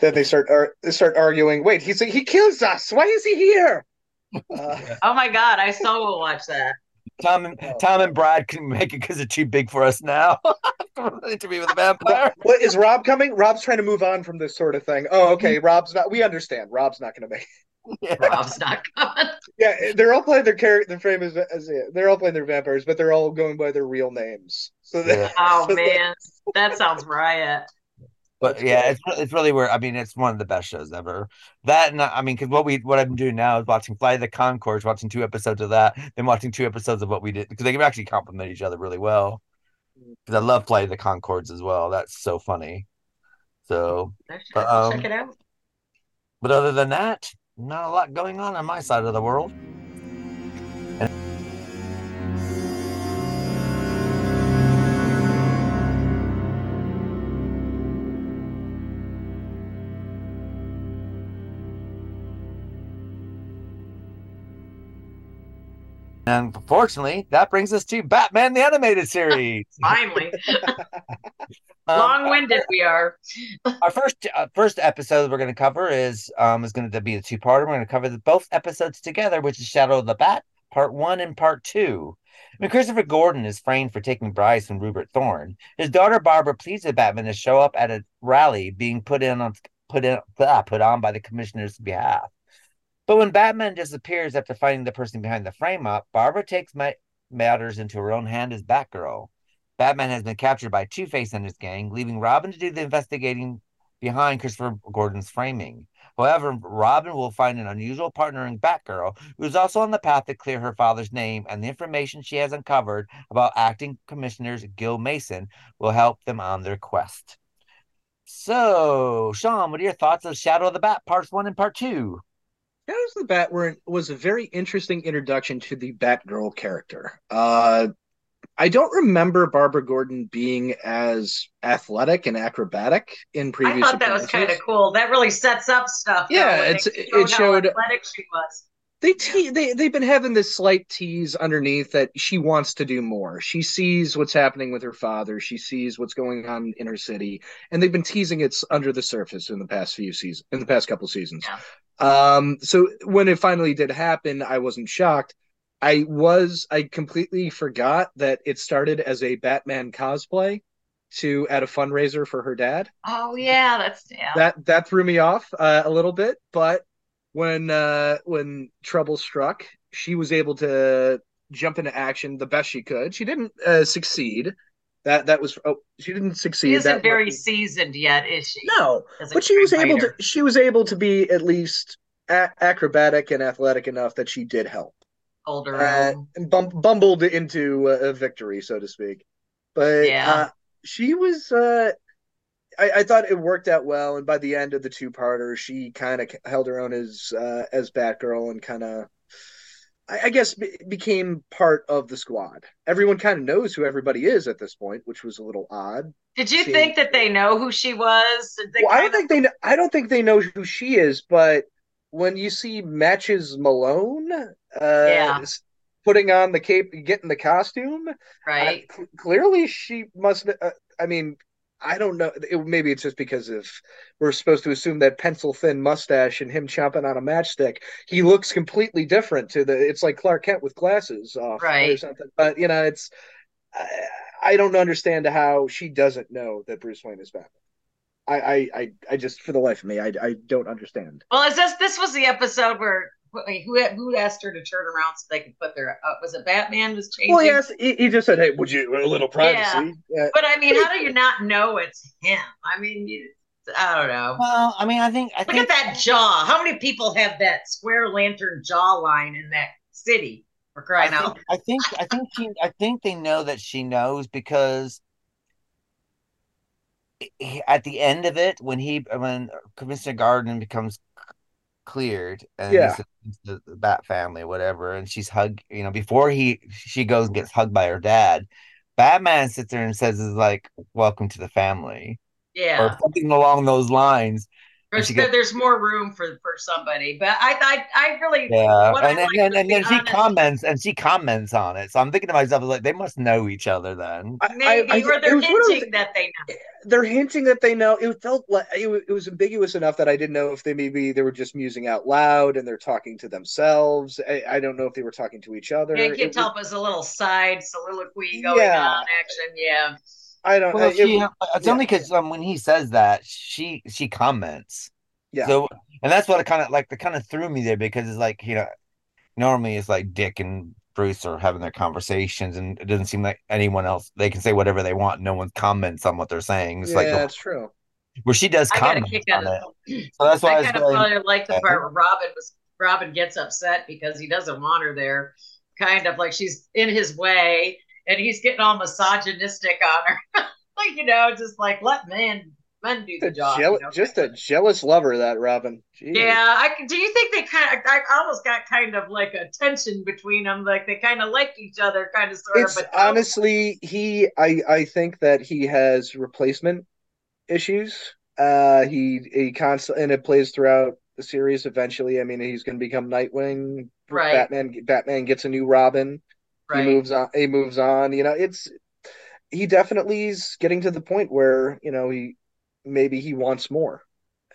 Then they start ar- they start arguing. Wait, he's he kills us. Why is he here? Uh, Oh my god, I so will watch that. Tom and Tom and Brad couldn't make it because they're too big for us now. Interview with a vampire. what is Rob coming? Rob's trying to move on from this sort of thing. Oh, okay. Rob's not. We understand. Rob's not going to make. Yeah. Rob's not coming. Yeah, they're all playing their character. Their frame is as they're all playing their vampires, but they're all going by their real names. So that, Yeah. Oh so that- man, that sounds riot. But That's yeah, great. it's it's really where I mean, it's one of the best shows ever. That and I mean, because what we what I'm doing now is watching Fly the Conchords, watching two episodes of that, then watching two episodes of what we did because they can actually complement each other really well. Because I love of the Conchords as well. That's so funny. So, But, um, check it out. but other than that, not a lot going on on my side of the world. And unfortunately, that brings us to Batman the Animated Series. Finally, Um, long-winded we are. our first uh, first episode we're going to cover is um is going to be a two parter. We're going to cover the, both episodes together, which is Shadow of the Bat, part one and part two. I mean, Christopher Gordon is framed for taking bribes from Rupert Thorne. His daughter Barbara pleads with Batman to show up at a rally being put in on put in blah, put on by the commissioner's behalf. But when Batman disappears after finding the person behind the frame up, Barbara takes ma- matters into her own hand as Batgirl. Batman has been captured by Two Face and his gang, leaving Robin to do the investigating behind Christopher Gordon's framing. However, Robin will find an unusual partner in Batgirl, who is also on the path to clear her father's name, and the information she has uncovered about acting commissioners Gil Mason will help them on their quest. So, Sean, what are your thoughts of Shadow of the Bat, parts one and part two? Shadows of the Bat were, was a very interesting introduction to the Batgirl character. Uh, I don't remember Barbara Gordon being as athletic and acrobatic in previous. I thought that was kind of cool. That really sets up stuff. Yeah, when it's- it how showed- athletic she was. They te- they they've been having this slight tease underneath that she wants to do more. She sees what's happening with her father. She sees what's going on in her city, and they've been teasing it's under the surface in the past few seasons, in the past couple seasons. Um, so when it finally did happen, I wasn't shocked. I was I completely forgot that it started as a Batman cosplay to at a fundraiser for her dad Oh yeah, that's yeah. that that threw me off uh, a little bit but when uh when trouble struck she was able to jump into action the best she could she didn't uh, succeed that that was oh she didn't succeed she isn't very much. seasoned yet, is she? no but she was able to she was able to be at least a- acrobatic and athletic enough that she did help hold her uh, own. and bum- bumbled into a, a victory so to speak but Yeah. uh, she was uh I, I thought it worked out well, and by the end of the two-parter, she kind of held her own as uh, as Batgirl, and kind of, I, I guess, be, became part of the squad. Everyone kind of knows who everybody is at this point, which was a little odd. Did you think that they know who she was? Well, I don't of- think they, kn- I don't think they know who she is, but when you see matches Malone, uh, Yeah. putting on the cape, getting the costume, right? Uh, cl- clearly, she must. Uh, I mean, I don't know. It, maybe it's just because if we're supposed to assume that pencil thin mustache and him chomping on a matchstick. He looks completely different to the. It's like Clark Kent with glasses off, or Right. something. But you know, it's. I, I don't understand how she doesn't know that Bruce Wayne is Batman. I, I, I, I just for the life of me, I, I don't understand. Well, is this this was the episode where wait, who who asked her to turn around so they could put their uh, was it Batman was changing? Well, yes, he, he just said, "Hey, would you a little privacy?" Yeah. But I mean, how do you not know it's him? I mean, you, I don't know. Well, I mean, I think I Look think at that jaw. How many people have that square lantern jawline in that city? For I crying think, out! I think I think she I think they know that she knows because at the end of it when he when Commissioner Gordon becomes cleared and Yeah. the, the Bat family whatever and she's hugged you know before he she goes and gets hugged by her dad Batman sits there and says is like welcome to the family Yeah, or something along those lines there's, she there's more room for for somebody. But I I, I really yeah what I and, and, liked and, and the then she comments and she comments on it so I'm thinking to myself like they must know each other then maybe I, I, or they're was one hinting that they know. they're hinting that they know. It felt like it, it was ambiguous enough that I didn't know if they maybe they were just musing out loud and they're talking to themselves. I, I don't know if they were talking to each other. Yeah, It Kid was- Help was a little side soliloquy going Yeah. on. Action, yeah. I don't. Well, it- she, it's yeah. only because um, when he says that, she she comments. Yeah. So, and that's what it kind of like. That kind of threw me there because it's like you know, normally it's like Dick and Bruce are having their conversations, and it doesn't seem like anyone else. They can say whatever they want. No one comments on what they're saying. It's yeah, like the- that's true. where she does I comment kick on out it. of So that's why I, I kind of going. thought I liked the part where Robin was Robin gets upset because he doesn't want her there, kind of like she's in his way, and he's getting all misogynistic on her. like you know, just like let men men do the job. jeal- you know? just a jealous lover, that Robin. Jeez. Yeah, I do you think they kind of? I almost got kind of like a tension between them, like they kind of liked each other, kind of sort It's of. But honestly, he. I. I think that he has replacement issues. Uh, he. He constantly, and it plays throughout the series. Eventually, I mean, he's going to become Nightwing. Right. Batman. Batman gets a new Robin. Right, He moves on. He moves on. You know, it's. He definitely is getting to the point where you know he maybe he wants more.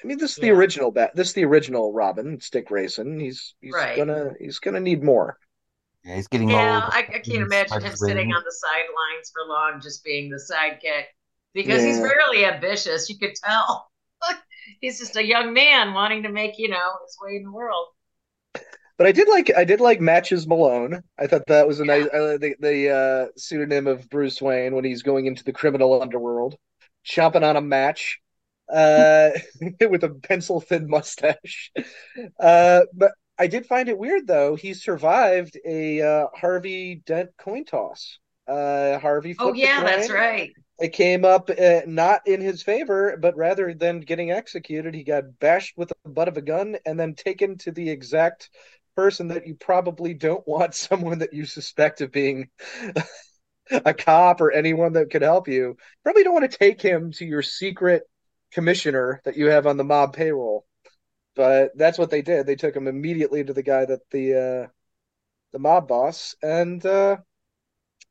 I mean, this is the original bat. This is the original Robin, Dick Grayson. He's he's Right. gonna he's gonna need more. Yeah, he's getting yeah, old. I, I can't He's imagine him spread sitting on the sidelines for long, just being the sidekick, because he's Yeah. really ambitious. You could tell. he's just a young man wanting to make you know his way in the world. But I did like I did like Matches Malone. I thought that was a nice uh, the the uh, pseudonym of Bruce Wayne when he's going into the criminal underworld, chomping on a match, uh, with a pencil thin mustache. Uh, but I did find it weird though. He survived a uh, Harvey Dent coin toss. Uh, Harvey. Oh yeah, that's right. It came up uh, not in his favor, but rather than getting executed, he got bashed with the butt of a gun and then taken to the exact person that you probably don't want someone that you suspect of being a cop or anyone that could help you. Probably don't want to take him to your secret commissioner that you have on the mob payroll. But that's what they did. They took him immediately to the guy that the uh, the mob boss, and uh,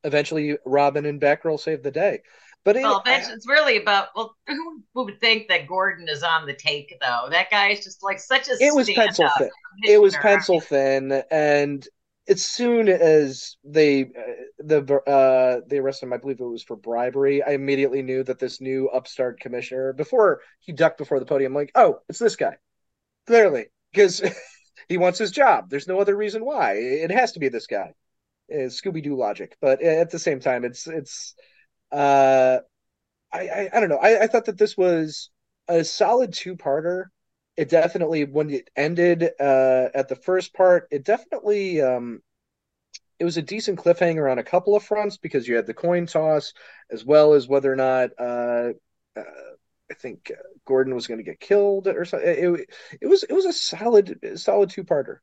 eventually Robin and Batgirl saved the day. But it, Well, that's, it's really about well, who would think that Gordon is on the take though? That guy is just like such a. it was pencil thin. It was pencil thin, and as soon as they uh, the uh they arrested him, I believe it was for bribery. I immediately knew that this new upstart commissioner, before he ducked before the podium, like, oh, it's this guy, clearly, because he wants his job. There's no other reason why. It has to be this guy. It's Scooby Doo logic, but at the same time, it's it's. Uh, I, I I don't know. I, I thought that this was a solid two parter it definitely when it ended uh at the first part it definitely um it was a decent cliffhanger on a couple of fronts because you had the coin toss as well as whether or not uh, uh I think uh, Gordon was going to get killed or something. It, it was it was a solid solid two parter.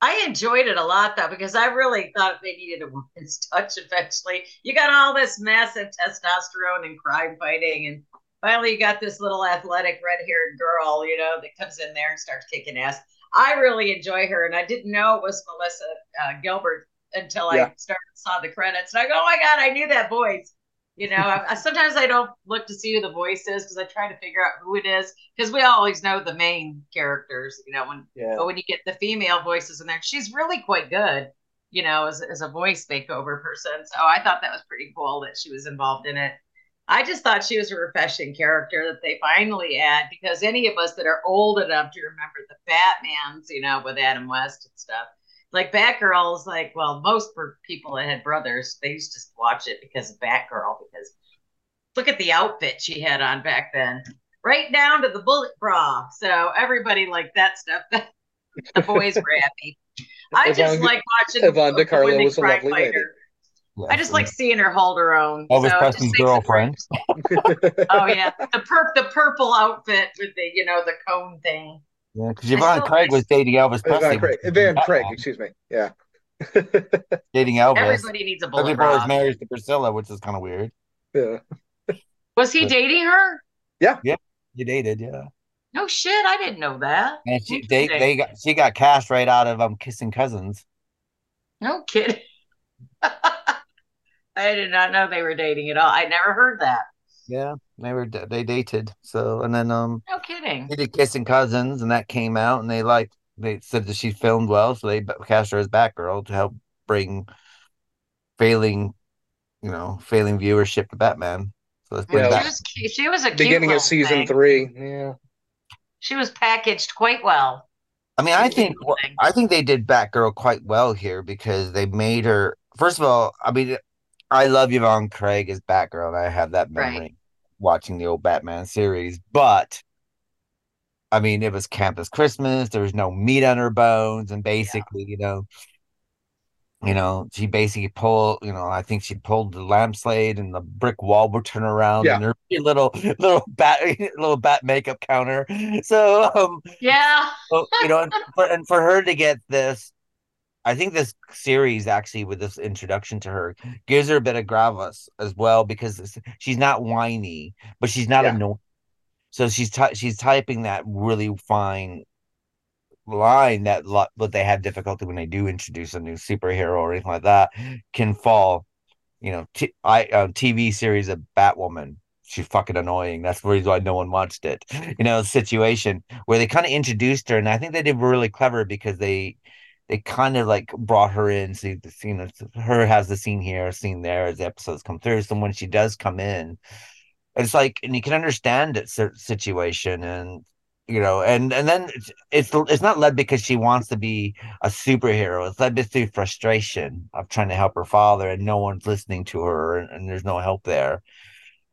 I enjoyed it a lot though because I really thought they needed a woman's touch eventually. You got all this massive testosterone and crime fighting, and finally you got this little athletic red-haired girl, you know, that comes in there and starts kicking ass. I really enjoy her, and I didn't know it was Melissa uh, Gilbert until I started saw the credits, and I go, "Oh my god, I knew that voice." You know, I, I- sometimes I don't look to see who the voice is because I try to figure out who it is because we always know the main characters. You know, when Yeah. but when you get the female voices in there, she's really quite good, you know, as, as a voice makeover person. So I thought that was pretty cool that she was involved in it. I just thought she was a refreshing character that they finally add because any of us that are old enough to remember the Batmans, you know, with Adam West and stuff, like Batgirl is like, well, most people that had brothers, they used to watch it because of Batgirl because look at the outfit she had on back then, right down to the bullet bra. So everybody liked that stuff. the boys were happy. I just like watching Yvonne De Carlo was a lovely fighter. lady. Yes. I just like seeing her hold her own. Elvis So it Presley's just makes girlfriend. Oh yeah, the per the purple outfit with the you know the cone thing. Yeah, because Yvonne Craig was dating Elvis Van Presley. Craig, Van Craig, excuse me. Yeah. Dating Elvis. Everybody needs a bullet Everybody was bra. married to Priscilla, which is kind of weird. yeah. Was he But- dating her? Yeah. Yeah. You dated, yeah. No shit, I didn't know that. And she, they, they got, she got cast right out of um, Kissing Cousins. No kidding. I did not know they were dating at all. I never heard that. Yeah, they were they dated. So and then um No kidding. they did Kissing Cousins, and that came out, and they liked they said that she filmed well, so they cast her as Batgirl to help bring failing, you know, failing viewership to Batman. So let's bring Yeah. She back. was cu- she was a cute Beginning little of season thing. three. Yeah. She was packaged quite well. I mean, I think. I think they did Batgirl quite well here because they made her. First of all, I mean, I love Yvonne Craig as Batgirl, and I have that Right. Watching the old Batman series. But I mean, it was Campus Christmas. There was no meat on her bones, and basically, you know, you know, she basically pulled. You know, I think she pulled the lampshade, and the brick wall would turn around, Yeah. and her little little bat little bat makeup counter. So, um, Yeah. well, you know, and for, and for her to get this, I think this series actually with this introduction to her gives her a bit of gravis as well because she's not whiny, but she's not Yeah. annoying. So she's ty- she's typing that really fine line that lo- but they have difficulty when they do introduce a new superhero or anything like that can fall. You know, t- I uh, TV series of Batwoman. She's fucking annoying. That's the reason why no one watched it. You know, situation where they kind of introduced her, and I think they did really clever because they they kind of like brought her in. So the scene, of- her has the scene here, scene there as the episodes come through. So when she does come in, it's like, and you can understand cer- situation, and you know, and and then it's it's it's not led because she wants to be a superhero. It's led through frustration of trying to help her father, and no one's listening to her, and, and there's no help there.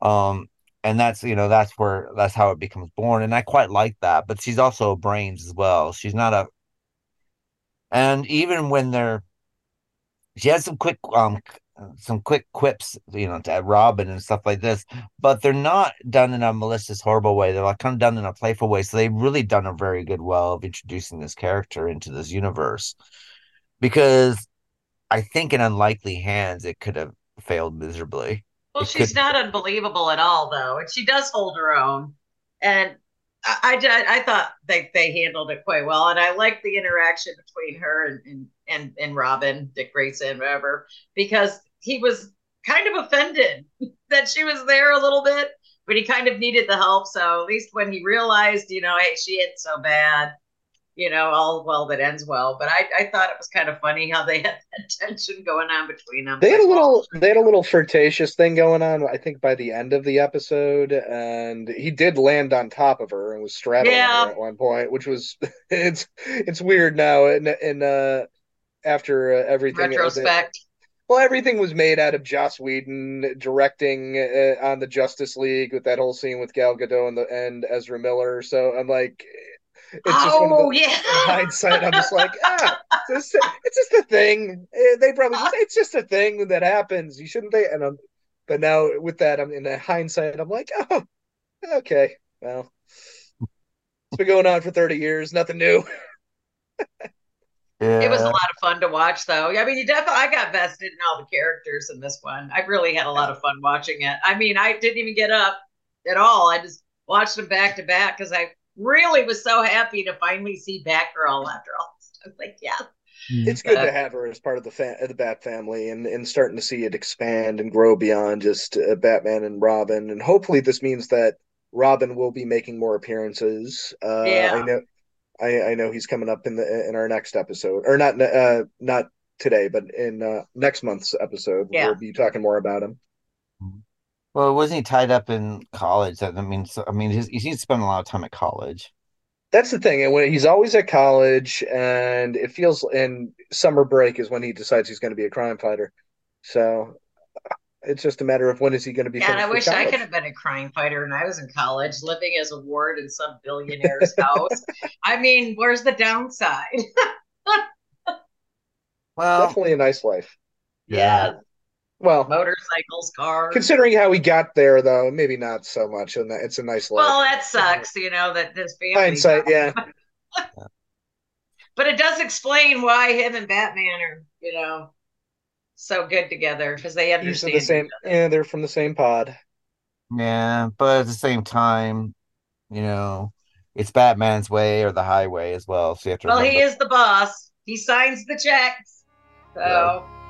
Um, and that's you know that's where that's how it becomes born, and I quite like that. But she's also brains as well. She's not a, and even when they're, she has some quick um some quick quips, you know, to Robin and stuff like this, but they're not done in a malicious, horrible way. They're like kind of done in a playful way. So they've really done a very good well of introducing this character into this universe, because I think in unlikely hands it could have failed miserably. Well, It she's could- not unbelievable at all, though, and she does hold her own. And I, I, I thought they, they handled it quite well, and I liked the interaction between her and and and, and Robin, Dick Grayson, whatever, because he was kind of offended that she was there a little bit, but he kind of needed the help. So at least when he realized, you know, hey, she ain't so bad, you know, all well that ends well. But I, I thought it was kind of funny how they had that tension going on between them. They had a little they had a little flirtatious thing going on, I think, by the end of the episode, and he did land on top of her and was straddling Yeah. her at one point, which was it's it's weird now and and uh after uh, everything retrospect. well everything was made out of Joss Whedon directing uh, on the Justice League with that whole scene with Gal Gadot and the and Ezra Miller, so I'm like it's just oh the yeah. in hindsight, I'm just like, ah, it's just, it's just a thing. Eh, They probably just, it's just a thing that happens. You shouldn't think. And I'm, but now with that, I'm in the hindsight. I'm like, oh, okay, well, it's been going on for 30 years, nothing new. Yeah. It was a lot of fun to watch, though. Yeah, I mean, you definitely, I got vested in all the characters in this one. I really had a lot of fun watching it. I mean, I didn't even get up at all. I just watched them back to back because I really was so happy to finally see Batgirl after all. I was like, yeah. It's good Uh, to have her as part of the fa- the Bat family, and and starting to see it expand and grow beyond just uh, Batman and Robin. And hopefully, this means that Robin will be making more appearances. Uh, Yeah. I know, I, I know he's coming up in the in our next episode, or not uh not today, but in uh, next month's episode, Yeah. we'll be talking more about him. Well, wasn't he tied up in college? That I mean, so, I mean, he's, he's spent a lot of time at college. That's the thing, and when he's always at college, and it feels and summer break is when he decides he's going to be a crime fighter. So it's just a matter of when is he going to be. Yeah, and I finished with wish I could have been a crime fighter and I was in college, living as a ward in some billionaire's house. I mean, where's the downside? Well, Definitely a nice life. yeah, Well, motorcycles, cars. considering how we got there, though, maybe not so much. And that it's a nice life. Well, that sucks, you know, that this family. Hindsight, yeah. But it does explain why him and Batman are, you know, so good together because they understand. the same. each other. Yeah, they're from the same pod. yeah, but at the same time, you know, it's Batman's way or the highway as well. So you have to Well, he is the boss. He signs the checks. So Right.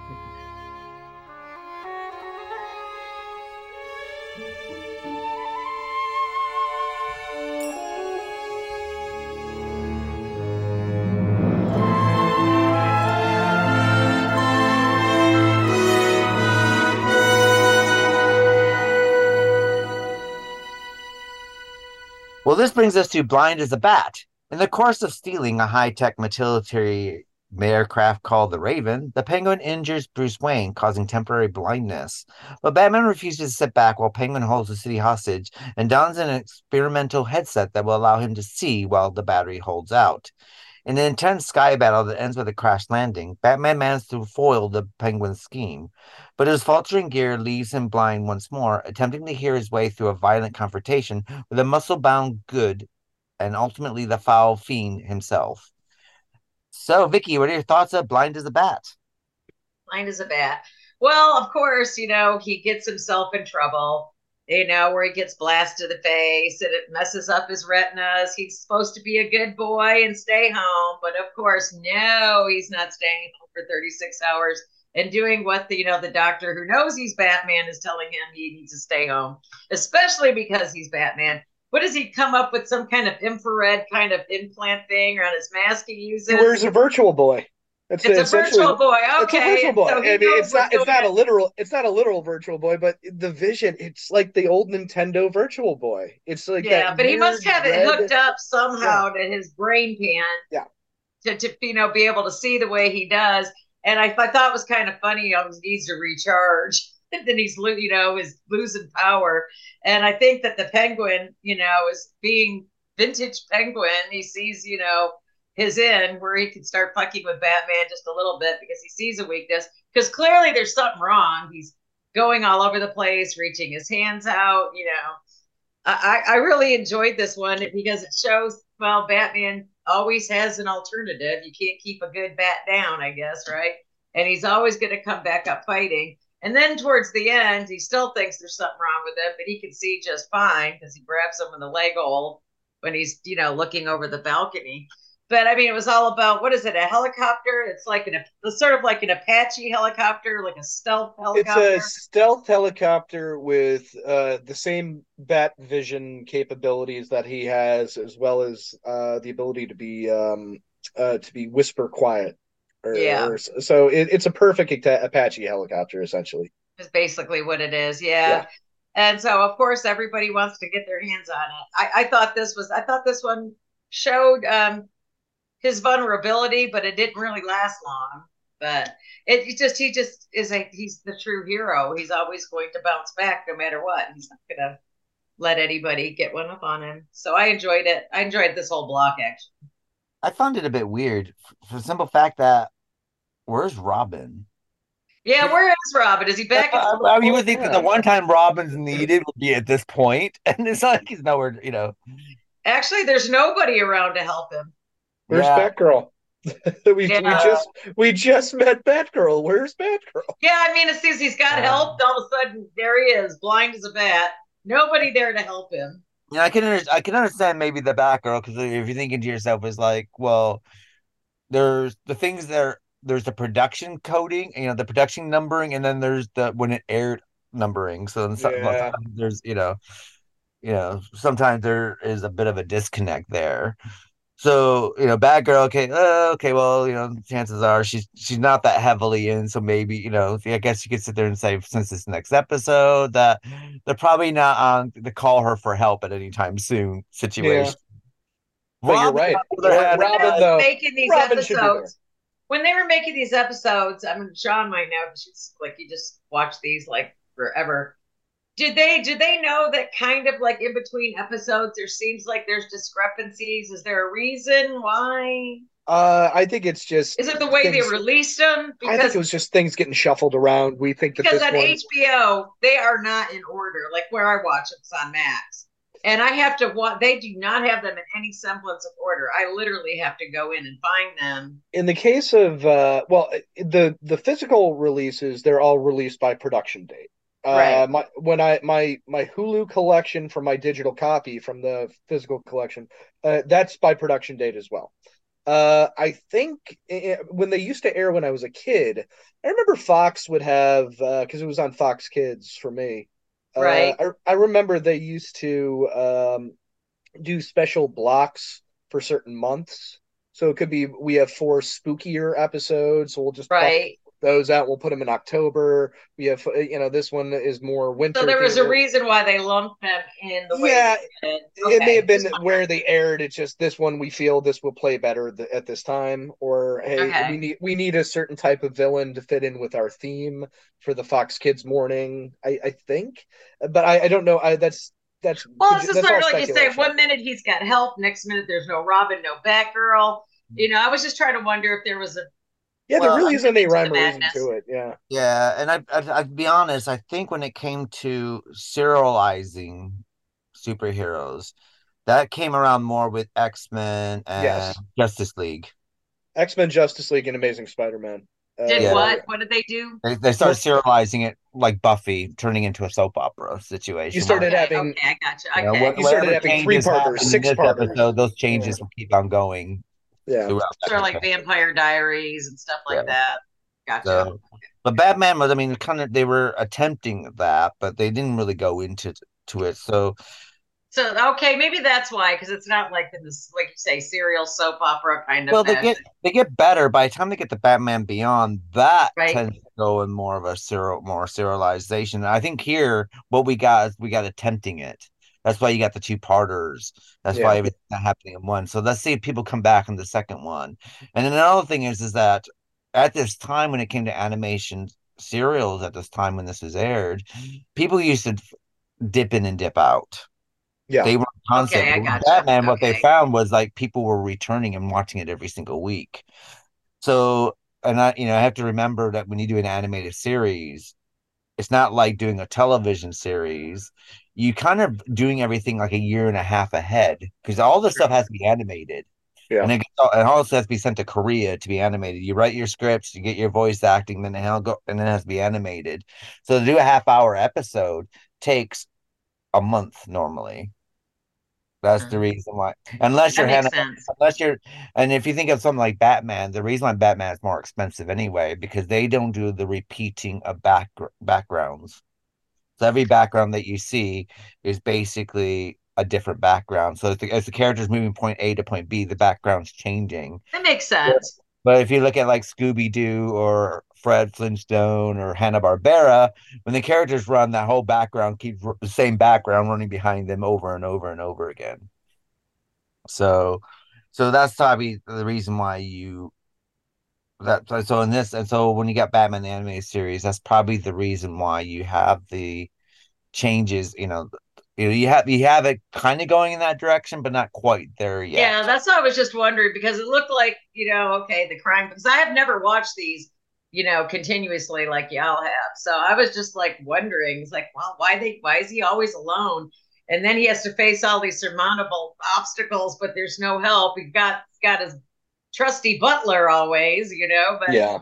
Well, this brings us to Blind as a Bat. In the course of stealing a high tech military aircraft called the Raven, the Penguin injures Bruce Wayne, causing temporary blindness. But Batman refuses to sit back while Penguin holds the city hostage and dons an experimental headset that will allow him to see while the battery holds out. In an intense sky battle that ends with a crash landing, Batman manages to foil the Penguin's scheme, but his faltering gear leaves him blind once more, attempting to hear his way through a violent confrontation with a muscle-bound good and ultimately the foul fiend himself. So, Vicky, what are your thoughts of Blind as a Bat? blind as a bat. Well, of course, you know, he gets himself in trouble, you know, where he gets blasted to the face and it messes up his retinas. He's supposed to be a good boy and stay home, but of course, no, he's not staying home for 36 hours and doing what the, you know, the doctor who knows he's Batman is telling him he needs to stay home, especially because he's Batman. What does he come up with? Some kind of infrared kind of implant thing or on his mask he uses? He wears a virtual boy. That's it's a essentially- virtual boy. It's Okay. a virtual boy. So I mean, it's not it's not a literal. It's not a literal virtual boy, but the vision. It's like the old Nintendo Virtual Boy. It's like yeah, but he must have it hooked up somehow to his brain pan. Yeah. To, to you know be able to see the way he does, and I, I thought it was kind of funny. He always needs to recharge, and then he's you know is losing power. And I think that the penguin, you know, is being vintage penguin. He sees you know his end where he can start fucking with Batman just a little bit because he sees a weakness. Because clearly there's something wrong. He's going all over the place, reaching his hands out, you know. I, I really enjoyed this one because it shows well Batman always has an alternative. You can't keep a good bat down, I guess, right? And he's always going to come back up fighting. And then towards the end, he still thinks there's something wrong with him, but he can see just fine because he grabs him in the leg hole when he's you know looking over the balcony. But I mean, it was all about what is it? A helicopter? It's like an it's sort of like an Apache helicopter, like a stealth helicopter. It's a stealth helicopter with uh, the same bat vision capabilities that he has, as well as uh, the ability to be um, uh, to be whisper quiet. Or, Yeah. or- so it, it's a perfect Apache helicopter, essentially. is basically what it is. Yeah. Yeah. And so of course everybody wants to get their hands on it. I, I thought this was I thought this one showed um his vulnerability, but it didn't really last long. But it, it just he just is a he's the true hero. He's always going to bounce back no matter what. He's not gonna let anybody get one up on him. So I enjoyed it. I enjoyed this whole block actually. I found it a bit weird for the simple fact that where's Robin? Yeah, where is Robin? Is he back? Uh, I, I mean, you would think that the one time Robin's needed would be at this point, and it's not like he's nowhere, you know. Actually, there's nobody around to help him. Where's Yeah. Batgirl? we, we just we just met Batgirl. Where's Batgirl? Yeah, I mean, as soon as he's got Yeah. help, all of a sudden there he is, blind as a bat. Nobody there to help him. Yeah, I can under, I can understand maybe the Batgirl because if you're thinking to yourself is like, well, there's the things that are there's the production coding, you know, the production numbering, and then there's the when it aired numbering. So then some- Yeah. there's you know, you know, sometimes there is a bit of a disconnect there. So you know, bad girl. Okay, uh, okay. Well, you know, chances are she's she's not that heavily in. So maybe you know, I guess you could sit there and say since this next episode that they're probably not on to call her for help at any time soon situation. But you're right. on the other hand, when Robin, they were though- making these Robin should be there. episodes, when they were making these episodes, I mean, Sean might know she's like, you just watch these like forever. Did they did they know that kind of like in between episodes there seems like there's discrepancies? Is there a reason why? Uh, I think it's just. Is it the way things- they released them? I think it was just things getting shuffled around. We think that because on one. HBO they are not in order. Like where I watch it's on Max, and I have to want They do not have them in any semblance of order. I literally have to go in and find them. in the case of uh well the the physical releases they're all released by production date uh Right. my when i my my hulu collection from my digital copy from the physical collection uh that's by production date as well uh i think eh, when they used to air when i was a kid i remember fox would have uh because it was on fox kids for me uh, Right. I, I remember they used to um do special blocks for certain months so it could be we have four spookier episodes, so we'll just Right. Those out. We'll put them in October. We have, uh, you know, this one is more winter. So there was a reason why they lumped them in the way. Yeah, did. It may have been where they aired. It's just this one we feel this will play better th- at this time, or hey, Okay. we need we need a certain type of villain to fit in with our theme for the Fox Kids morning. I, I think, but I, I don't know. I that's that's Well, it's just sort of like you say. One minute he's got help, next minute there's no Robin, no Batgirl. You know, I was just trying to wonder if there was a Yeah, Well, there really isn't any rhyme or reason to it. Yeah. Yeah, and I, I I'd be honest, I think when it came to serializing superheroes, that came around more with X-Men and Yes. Justice League. X Men, Justice League, and Amazing Spider Man. Uh, did Yeah. what? What did they do? They, they started serializing it like Buffy, turning into a soap opera situation. You started okay, having- Okay, I got you. You know, Okay. what- You started having three-parters, happen six-parters. episode, those changes will keep on going Yeah. sort of like. Vampire Diaries and stuff like Yeah. that. Gotcha. So, but Batman was, I mean, kind of they were attempting that, but they didn't really go into to it. So So okay, maybe that's why, because it's not like in this, like you say, serial soap opera kind of. well, they fashion. get they get better by the time they get to Batman Beyond. That Right. tends to go in more of a serial, more serialization. I think here what we got is we got attempting it. That's why you got the two parters. That's Yeah. why everything's not happening in one. So let's see if people come back in the second one. And then another thing is is that at this time when it came to animation serials, at this time when this was aired, people used to dip in and dip out. Yeah. They were constant. Okay, I But gotcha. Batman, what they found was like people were returning and watching it every single week. So, and I, you know, I have to remember that when you do an animated series, it's not like doing a television series. You kind of doing everything like a year and a half ahead because all this stuff has to be animated. Yeah. And it, gets all this has to be sent to Korea to be animated. You write your scripts, you get your voice acting, then it has go and then it has to be animated. So to do a half hour episode takes a month normally. That's the Mhm. reason why. Unless you're Hanna, unless you're and if you think of something like Batman, the reason why Batman is more expensive anyway, because they don't do the repeating of back backgrounds. So every background that you see is basically a different background. So as the, as the character's moving point A to point B, the background's changing. That makes sense. But if you look at like Scooby Doo or Fred Flintstone or Hanna Barbera, when the characters run, that whole background keeps r- the same background running behind them over and over and over again. So, so that's probably the reason why you that. So in this, and so when you got Batman the animated series, that's probably the reason why you have the changes. You know, you know, you have you have it kind of going in that direction, but not quite there yet. Yeah, that's what I was just wondering because it looked like, you know, okay, the crime because I have never watched these, you know, continuously like y'all have. So I was just like wondering, it's like, well, why they why is he always alone? And then he has to face all these surmountable obstacles, but there's no help. He got got his trusty butler always, you know, but Yeah.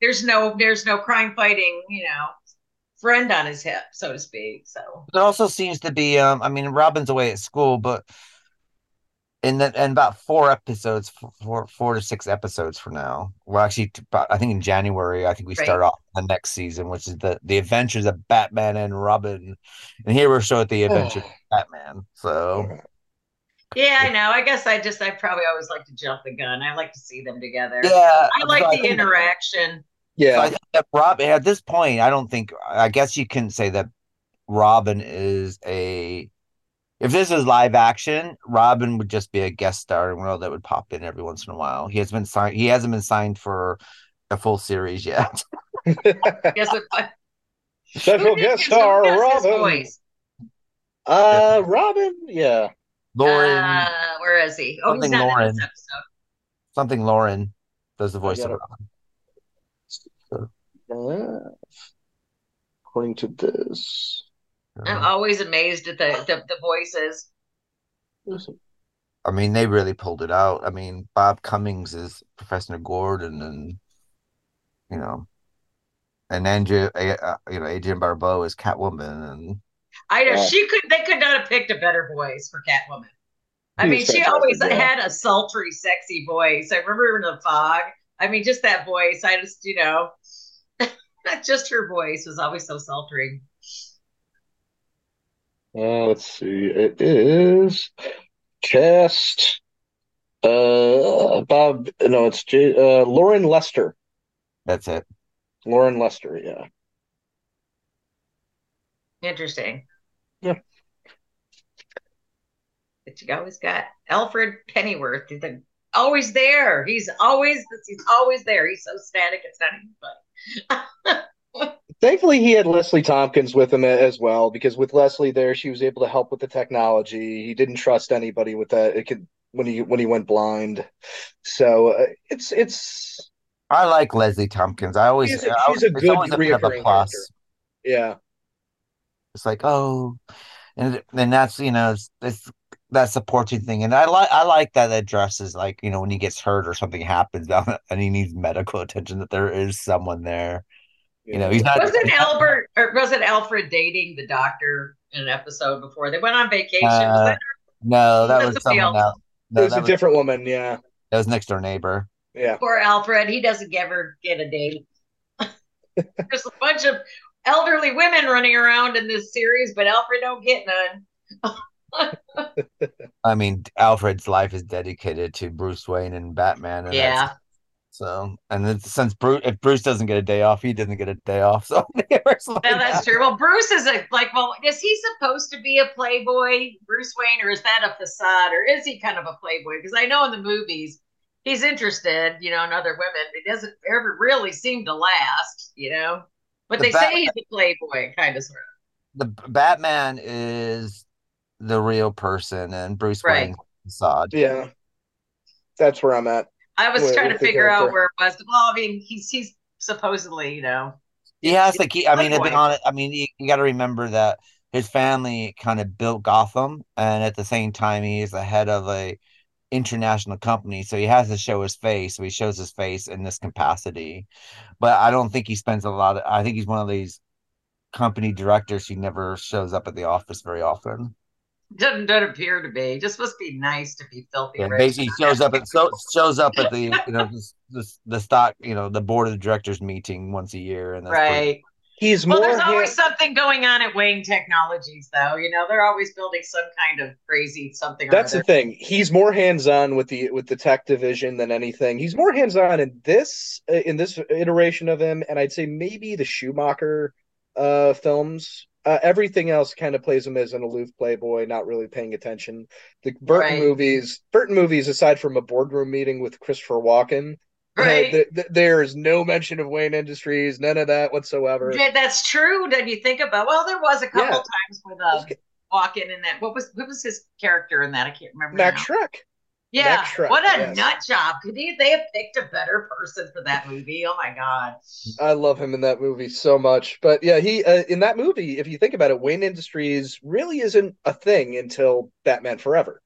there's no there's no crime fighting, you know, friend on his hip, so to speak. So There also seems to be, um, I mean, Robin's away at school, but in that, and about four episodes, four, four to six episodes for now. Well, actually, I think in January, I think we Right. start off the next season, which is the the Adventures of Batman and Robin. And here we're showing the Adventures of Batman. So, Yeah, I know. I guess I just I probably always like to jump the gun. I like to see them together. Yeah, I like the think- interaction. So I Yeah, think that Rob at this point, I don't think I guess you can say that Robin is a if this is live action, Robin would just be a guest starring role that would pop in every once in a while. He has been signed he hasn't been signed for a full series yet. Guess special guest star Robin. voice? Uh, Robin. Yeah. Loren Uh, where is he? Oh, he's Something not in Loren. this episode. something Loren does the voice of it. Robin. Uh, according to this, I'm always amazed at the the, the voices. I mean, they really pulled it out. I mean, Bob Cummings is Professor Gordon, and you know, and Andrew, uh, you know, Adrienne Barbeau is Catwoman, and I know Yeah. she could. They could not have picked a better voice for Catwoman. I He mean, she always yeah. had a sultry, sexy voice. I remember in the fog. I mean, just that voice. I just, you know, just her voice was always so sultry. Uh, let's see. It is cast. Uh, Bob. No, it's J, uh, Loren Lester. that's it. Loren Lester. Yeah. Interesting. Yeah. But you always got Alfred Pennyworth. The, always there. He's always he's always there. He's so static. It's not even funny. Thankfully, he had Leslie Tompkins with him as well, because with Leslie there, she was able to help with the technology. He didn't trust anybody with that. It could when he when he went blind. So uh, it's it's I like Leslie Tompkins. I always, She's a- I she's a good always a a plus. character. yeah. It's like, oh, and and that's you know, it's, it's that supporting thing, and I like I like that addresses like you know when he gets hurt or something happens and he needs medical attention that there is someone there. You know, he's not. Wasn't Albert or wasn't Alfred dating the doctor in an episode before? They went on vacation. Uh, Was that No, that That's was someone else. else. It was a was, different woman. Yeah. that was next door neighbor. Yeah. poor Alfred? He doesn't ever get a date. There's a bunch of elderly women running around in this series, but Alfred don't get none. I mean, Alfred's life is dedicated to Bruce Wayne and Batman. And Yeah. So, and it's, since Bruce, if Bruce doesn't get a day off, he doesn't get a day off. So, like Yeah, that's that. true. Well, Bruce is a like. Well, is he supposed to be a playboy, Bruce Wayne, or is that a facade, or is he kind of a playboy? Because I know in the movies he's interested, you know, in other women. He doesn't ever really seem to last, you know. But The they Bat- say he's a playboy, kind of sort of. the Batman is the real person, and Bruce Right. Wayne's the facade. Yeah. That's where I'm at. I was With- trying to figure out where it was. Well, I mean, he's he's supposedly, you know, He has to keep. I mean, to be Playboy. honest, I mean, you, you got to remember that his family kind of built Gotham, and at the same time, he's the head of a international company, so he has to show his face. So he shows his face in this capacity, but I don't think he spends a lot. Of, I think he's one of these company directors who never shows up at the office very often. doesn't doesn't appear to be. Just must be nice to be filthy rich. basically shows up at so shows up at the you know the, the, the stock you know the board of directors meeting once a year, and right. He's Well, more. there's always hand- something going on at Wayne Technologies, though. You know, they're always building some kind of crazy something. That's the thing. He's more hands-on with the with the tech division than anything. He's more hands-on in this uh, in this iteration of him, and I'd say maybe the Schumacher uh, films. Uh, everything else kind of plays him as an aloof playboy, not really paying attention. The Burton Right. movies, Burton movies, aside from a boardroom meeting with Christopher Walken, Right. th- th- there is no mention of Wayne Industries, none of that whatsoever. Yeah, that's true. Then you think about well, there was a couple Yeah. times with uh, Walken in that. What was what was his character in that? I can't remember. Max. Shreck. Yeah, what a yes. nut job! Could he, they have picked a better person for that movie? Oh my god! I love him in that movie so much. But yeah, he uh, in that movie, if you think about it, Wayne Industries really isn't a thing until Batman Forever.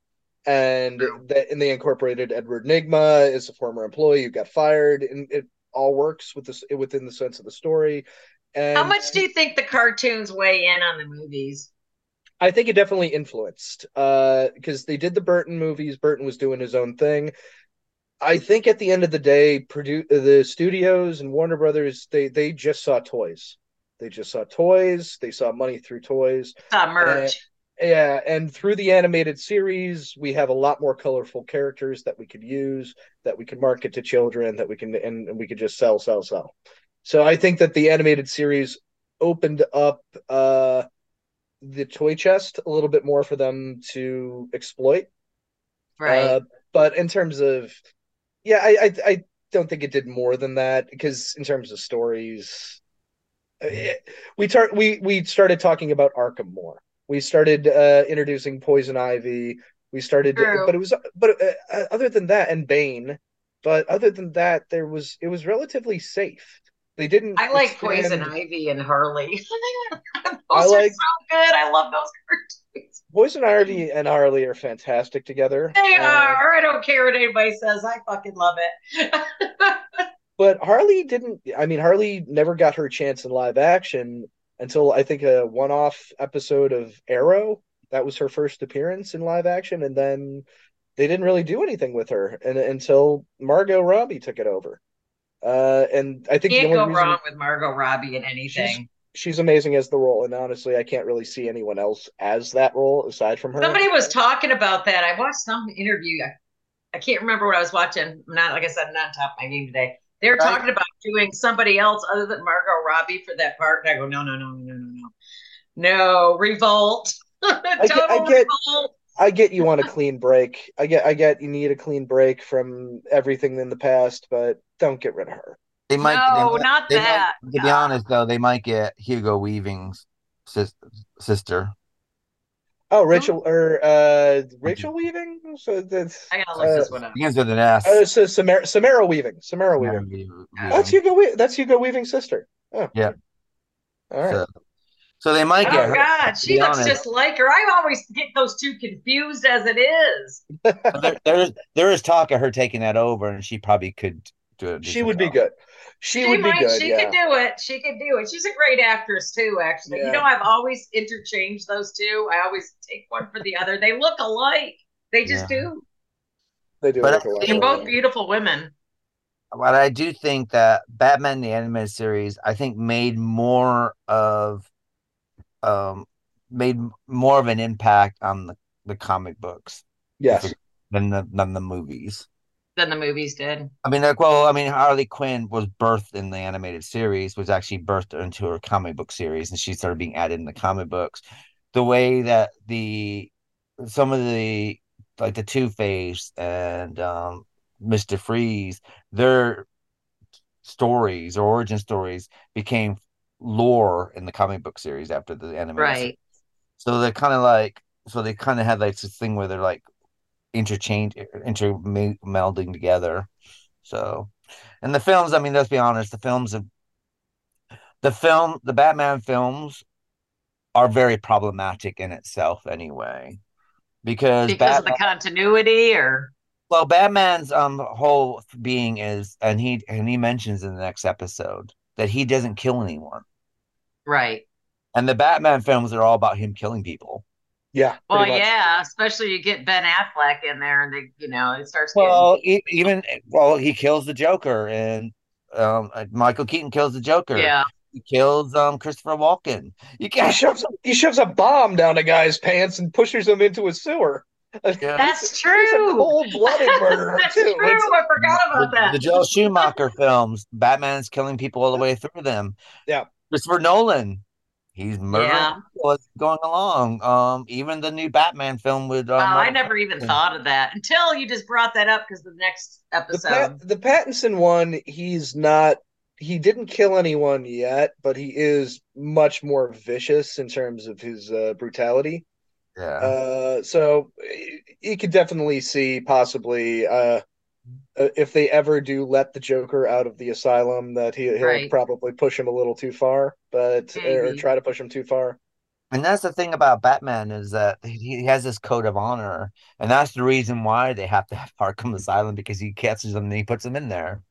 And True. that and they incorporated Edward Nygma as a former employee who got fired, and it all works with this within the sense of the story. And How much do you think the cartoons weigh in on the movies? I think it definitely influenced uh because they did the Burton movies. Burton was doing his own thing. I think at the end of the day, produ- the studios and Warner Brothers they they just saw toys. They just saw toys. They saw money through toys, Uh, merch. Yeah, and through the animated series, we have a lot more colorful characters that we could use, that we could market to children, that we can and, and we could just sell, sell, sell. So I think that the animated series opened up uh the toy chest a little bit more for them to exploit. Right. Uh, but in terms of, yeah, I, I I don't think it did more than that because in terms of stories, it, we tar- we we started talking about Arkham more. We started uh, introducing Poison Ivy. We started, True. but it was but uh, other than that, and Bane. But other than that, there was it was relatively safe. They didn't. I like expand- Poison Ivy and Harley. those I are like- so good. I love those cartoons. Poison Ivy and Harley are fantastic together. They Uh, are. I don't care what anybody says. I fucking love it. But Harley didn't. I mean, Harley never got her chance in live action until I think a one-off episode of Arrow. That was her first appearance in live action, and then they didn't really do anything with her and, until Margot Robbie took it over. Uh, and I think the Can't go wrong with Margot Robbie in anything. she's amazing as the role, and honestly, I can't really see anyone else as that role aside from her. Somebody was talking about that. I watched some interview. I, I can't remember what I was watching. I'm not like I said, I'm not on top of my game today. They were Right. talking about doing somebody else other than Margot Robbie for that part. And I go, no, no, no, no, no, no. No, revolt. get- Total I get- revolt. I get you want a clean break. I get I get you need a clean break from everything in the past, but don't get rid of her. They might. no, they might- not they might- that. to be honest, though, they might get Hugo Weaving's sister. Oh, Rachel or uh Rachel Weaving? So that's I gotta look uh, this one up. Begins with an S. uh, so Samara, Samara Weaving. Samara Weaving. Weaving. That's Hugo We- that's Hugo Weaving's sister. Oh. Yeah. All right. So, so they might get Oh her. God, she looks honest. just like her. I always get those two confused as it is. there, there, there is talk of her taking that over, and she probably could do it. she would be good. She, would be might, good. She yeah. could do it. She could do it. She's a great actress too. Actually, Yeah. you know, I've always interchanged those two. I always take one for the other. They look alike. They just Yeah. do. They do But look I a They're both beautiful women. But I do think that Batman the animated series, I think, made more of, um, made more of an impact on the, the comic books Yes. than the than the movies. Than the movies did. I mean, like, well, I mean, Harley Quinn was birthed in the animated series, was actually birthed into her comic book series, and she started being added in the comic books. The way that the some of the like the Two Face and um, Mister Freeze, their stories or origin stories became lore in the comic book series after the animated. series. Right. So they're kind of like, so they kind of had like this thing where they're like interchange, intermelding together. So, and the films, I mean, let's be honest, the films of the film, the Batman films are very problematic in itself anyway. Because, Because of the continuity, or well, Batman's um whole being is, and he and he mentions in the next episode that he doesn't kill anyone, right. and the Batman films are all about him killing people. Yeah. Well, yeah, especially you get Ben Affleck in there, and they, you know, it starts. Getting, Well, e- even well, he kills the Joker, and um, uh, Michael Keaton kills the Joker. yeah, he kills um Christopher Walken. You He can't. shoves he shoves a bomb down a guy's pants and pushes him into a sewer. Yeah. that's true. cold-blooded murderer That's too. true. It's- I forgot about the, that. the Joel Schumacher films, Batman's killing people all the way through them. Yeah. Christopher Nolan, he's murdering Yeah. people as going along. Um, even the new Batman film with um, Wow, I Robert never even thought of that until you just brought that up because the next the, episode. Pat, the Pattinson one, he's not. He didn't kill anyone yet, but he is much more vicious in terms of his uh, brutality. Yeah. Uh, so y- you could definitely see possibly uh, uh, if they ever do let the Joker out of the asylum, that he, he'll Right. probably push him a little too far, but or try to push him too far. And that's the thing about Batman is that he he has this code of honor, and that's the reason why they have to have Arkham Asylum because he catches them and he puts them in there,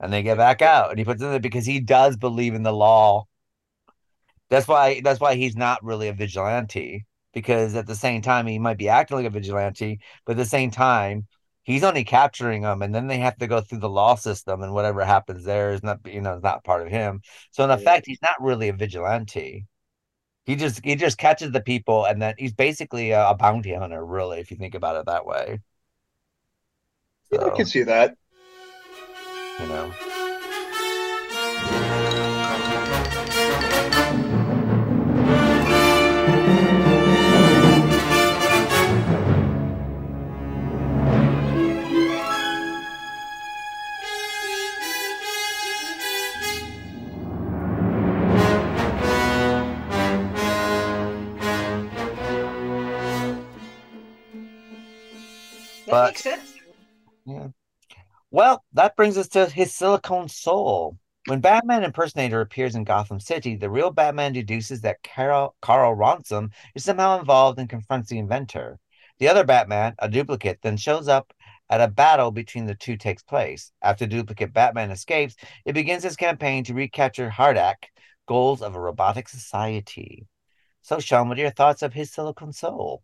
and they get back out, and he puts them in there because he does believe in the law. That's why that's why he's not really a vigilante because at the same time he might be acting like a vigilante, but at the same time he's only capturing them, and then they have to go through the law system, and whatever happens there is not you know is not part of him. So in Yeah. effect, he's not really a vigilante. He just he just catches the people, and then he's basically a, a bounty hunter, really, if you think about it that way. Yeah, I can see that. you know. But- makes sense. Yeah. Well, that brings us to his silicone soul. When Batman impersonator appears in Gotham City, the real Batman deduces that Carol, Karl Rossum is somehow involved and confronts the inventor. The other Batman, a duplicate, then shows up at a battle between the two takes place. After duplicate Batman escapes, it begins his campaign to recapture HARDAC, goals of a robotic society. So, Sean, what are your thoughts of his silicone soul?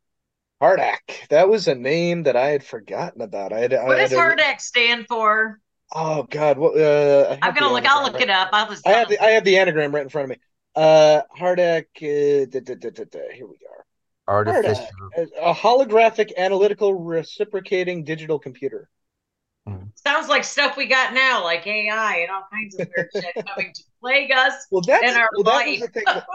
HARDAC. That was a name that I had forgotten about. I had. I What had does a- HARDAC stand for? Oh God. What? Uh, I I'm gonna the look. I'll anagram look right- it up. I'll just. I have the I have the anagram right in front of me. Uh, HARDAC. Uh, da, da, da, da, da, here we are. Artificial. A, a holographic analytical reciprocating digital computer. Sounds like stuff we got now, like AI and all kinds of weird shit coming to plague us. Well, that's In our well, that was life. the thing. That,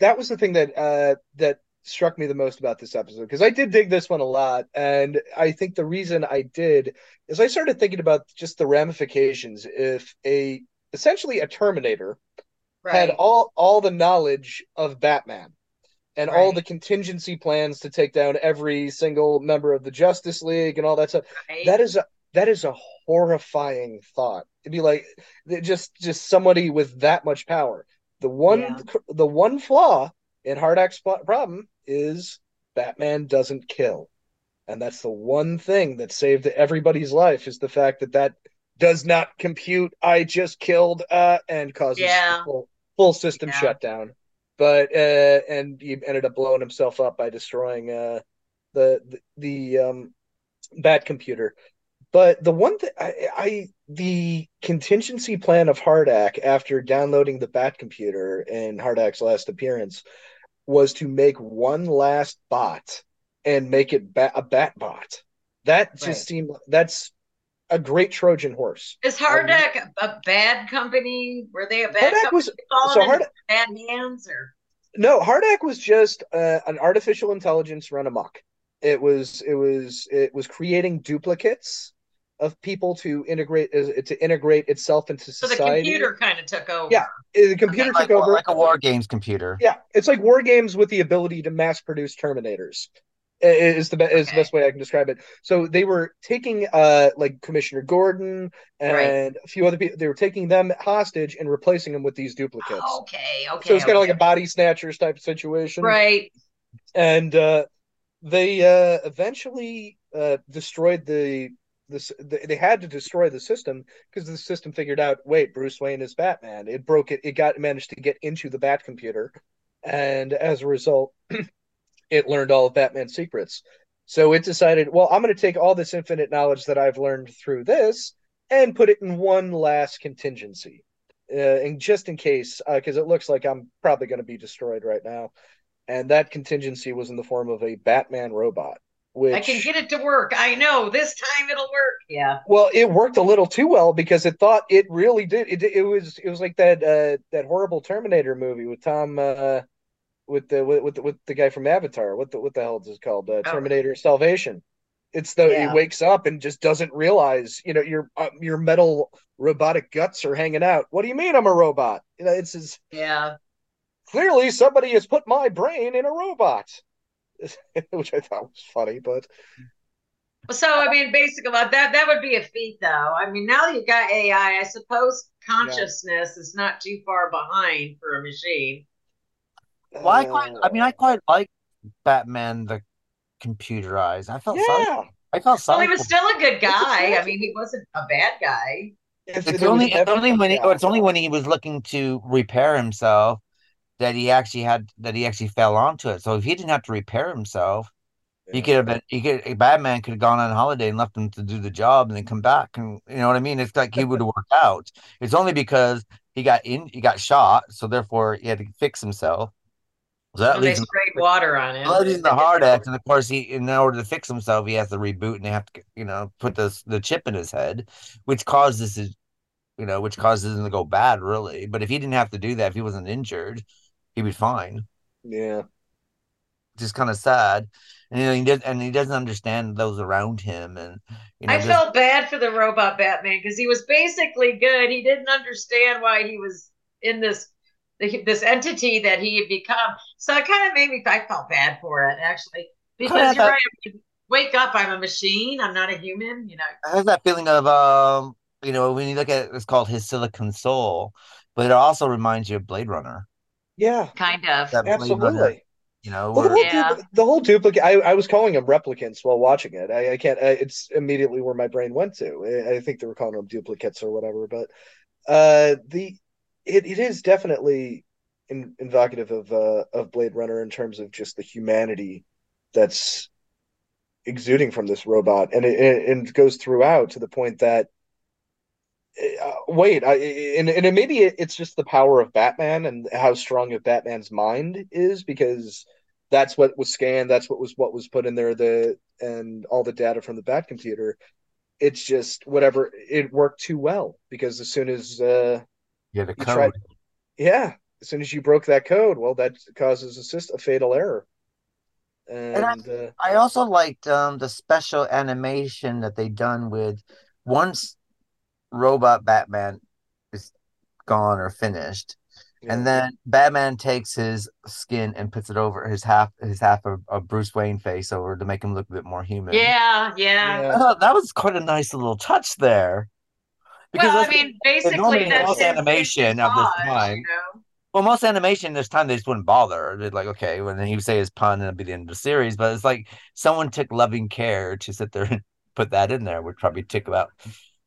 that was the thing that uh that struck me the most about this episode because I did dig this one a lot, and I think the reason I did is I started thinking about just the ramifications if a essentially a Terminator had all all the knowledge of Batman and all the contingency plans to take down every single member of the Justice League and all that stuff. right? That is a that is a horrifying thought. It'd be like just just somebody with that much power. The one Yeah. the one flaw in HARDAC's problem is Batman doesn't kill, and that's the one thing that saved everybody's life is the fact that that does not compute. I just killed uh and causes Yeah. full full system Yeah. shutdown. But uh and he ended up blowing himself up by destroying uh the the, the um bat computer. But the one thing I, I the contingency plan of HARDAC after downloading the Bat computer in HARDAC's last appearance was to make one last bot and make it ba- a bat bot. That just Right. seemed that's a great Trojan horse. Is HARDAC a, a bad company? Were they a bad HARDAC company? was so into HARDAC bad hands or no HARDAC was just uh, an artificial intelligence run amok. It was it was it was creating duplicates of people to integrate to integrate itself into society. so the computer kind of took over? Yeah. The computer like, took over. like a war games computer. Yeah, it's like war games with the ability to mass produce Terminators. Is the be- is the best way I can describe it. So they were taking uh like Commissioner Gordon and Right. a few other people. They were taking them hostage and replacing them with these duplicates. Okay, okay. so it's kind of like a body snatchers type of situation. right. And uh, they uh, eventually uh, destroyed the this. They had to destroy the system because the system figured out. Wait, Bruce Wayne is Batman. It broke it. It got managed to get into the Bat computer, and as a result, it learned all of Batman's secrets. So it decided, well, I'm going to take all this infinite knowledge that I've learned through this and put it in one last contingency, uh, and just in case, because it looks like I'm probably going to be destroyed right now. And that contingency was in the form of a Batman robot, which I can get it to work. I know this time it'll work. Yeah. well, it worked a little too well because it thought it really did. It it was it was like that uh, that horrible Terminator movie with Tom uh, with the with with the, with the guy from Avatar. What the what the hell is it called? Uh, Oh. Terminator Salvation. It's the Yeah. he wakes up and just doesn't realize you know your uh, your metal robotic guts are hanging out. What do you mean I'm a robot? You know it's his, Yeah. clearly somebody has put my brain in a robot, which I thought was funny, but. So I mean, basically, that that would be a feat, though. I mean, now that you've got AI, I suppose consciousness is not too far behind for a machine. Well, I quite. I mean, I Uh, quite like Batman the computerized. I felt sorry. yeah. I felt Well, sorry. he was still a good guy. I mean, he wasn't a bad guy. If It's only it's only when he, it's only when he was looking to repair himself that he actually had that he actually fell onto it. So if he didn't have to repair himself, he could have been he could Batman could have gone on holiday and left him to do the job and then come back and you know what I mean? It's like he would have worked out. It's only because he got in he got shot, so therefore he had to fix himself. So that When they leaves him, sprayed water on him. well, that leaves the hard act, and of course, he in order to fix himself, he has to reboot, and they have to, you know, put this the chip in his head, which causes his, you know, which causes him to go bad, really. But if he didn't have to do that, if he wasn't injured, he'd be fine. Yeah. Just kind of sad, and you know, he does, and he doesn't understand those around him, and you know, I just- felt bad for the robot Batman because he was basically good. He didn't understand why he was in this this entity that he had become. So it kind of made me. I felt bad for it actually because you're that- right. Wake up! I'm a machine. I'm not a human. You know. I have that feeling of um, you know, when you look at it, it's called his Silicon Soul, but it also reminds you of Blade Runner. Yeah. Kind of. That Blade Runner, Absolutely. you know, Well, the whole, Yeah. dupli- the whole duplicate. I, I was calling them replicants while watching it. I, I can't. I, it's immediately where my brain went to. I, I think they were calling them duplicates or whatever. But uh, the it, it is definitely in, invocative of uh, of Blade Runner in terms of just the humanity that's exuding from this robot, and it, it, and it goes throughout to the point that. Uh, wait, I, and and it, maybe it, it's just the power of Batman and how strong of Batman's mind is because that's what was scanned that's what was what was put in there the and all the data from the bat computer it's just whatever it worked too well because as soon as uh yeah, the code. tried yeah as soon as you broke that code well that causes a, syst- a fatal error and, I- uh, I also liked um the special animation that they done with once robot Batman is gone or finished, yeah. and then Batman takes his skin and puts it over his half his half of, of Bruce Wayne face over to make him look a bit more human. Yeah. Yeah. Yeah. thought that was quite a nice little touch there. Because Well, I mean, basically, that's most his- animation his of this time- You know? Well, most animation this time they just wouldn't bother. They'd like, okay, when he would say his pun and it'd be the end of the series. But it's like someone took loving care to sit there and put that in there, which probably took about,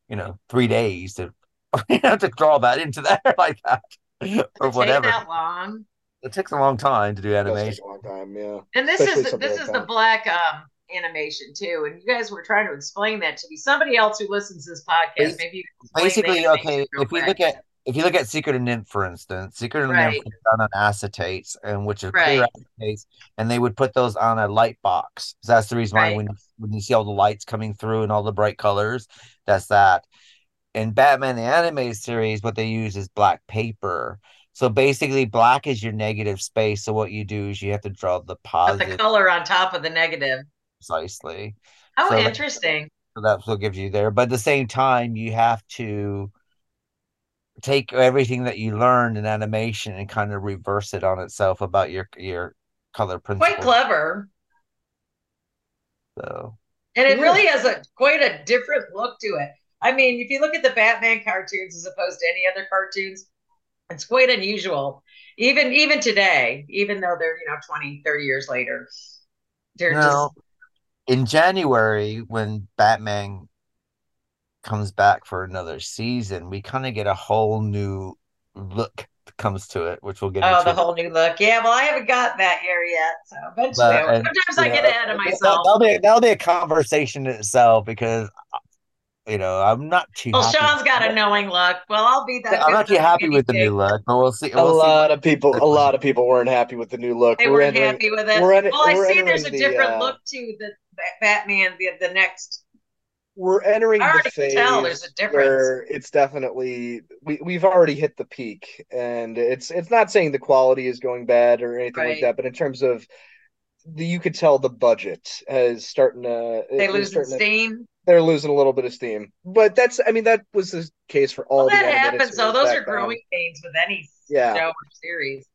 you know, three days to you know, to draw that into there like that. or It take whatever. that long. It takes a long time to do It does take animation. a long time yeah And this Especially is something this like is the black um animation too. And you guys were trying to explain that to me. Somebody else who listens to this podcast, Basi- maybe you can Basically, okay, if we look at if you look at Secret and NIMH, for instance, Secret and Right. NIMH was done on acetates, and which are clear acetates, and they would put those on a light box. So that's the reason why when when you see all the lights coming through and all the bright colors, that's that. In Batman the animated series, what they use is black paper. So basically, black is your negative space. So what you do is you have to draw the Put positive the color on top of the negative. precisely. Oh, So, interesting. So that's what gives you there. But at the same time, you have to take everything that you learned in animation and kind of reverse it on itself about your your color principle. Quite clever. So And it Yeah. really has a quite a different look to it. I mean, if you look at the Batman cartoons as opposed to any other cartoons, it's quite unusual. Even even today, even though they're, you know, 20, 30 years later. They're now, just in January, when Batman comes back for another season, we kind of get a whole new look that comes to it, which we'll get oh, into. the whole new look. Yeah, well, I haven't got that here yet. So eventually, But, and, sometimes I you get ahead of that- myself. That'll be that'll be a conversation in itself because you know I'm not too. Well, happy Sean's got a knowing look. Well, I'll be that. I'm not too happy with the new look, but we'll see. a We'll see. lot of people a lot of people weren't happy with the new look They We're weren't entering- happy with it. we're enter- well, I we're see there's a entering the, different uh, look to the Batman, the the next. We're entering the phase tell there's a difference. where it's definitely we we've already hit the peak, and it's it's not saying the quality is going bad or anything like that, but in terms of the you could tell the budget is starting to They lose starting to- steam. they're losing a little bit of steam, but that's I mean that was the case for all Well, the that happens. though. those are growing pains with any Yeah. show or series.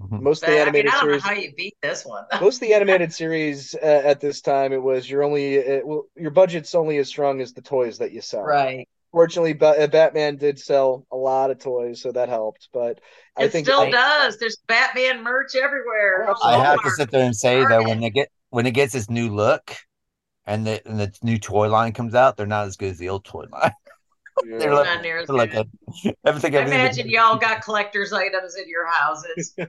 Mhm. Most of But, the I mean, animated I don't series know how you beat this one. most of the animated series uh, at this time it was you're only it, well, your budget's only as strong as the toys that you sell right. fortunately ba- uh, batman did sell a lot of toys so that helped but i It think still I- does. There's Batman merch everywhere. Oh, I have to sit there and say that when Target. they get when it gets its new look, and the and the new toy line comes out, they're not as good as the old toy line. They're like, Not near as they're like a, everything. I everything- imagine y'all got collector's items in your houses.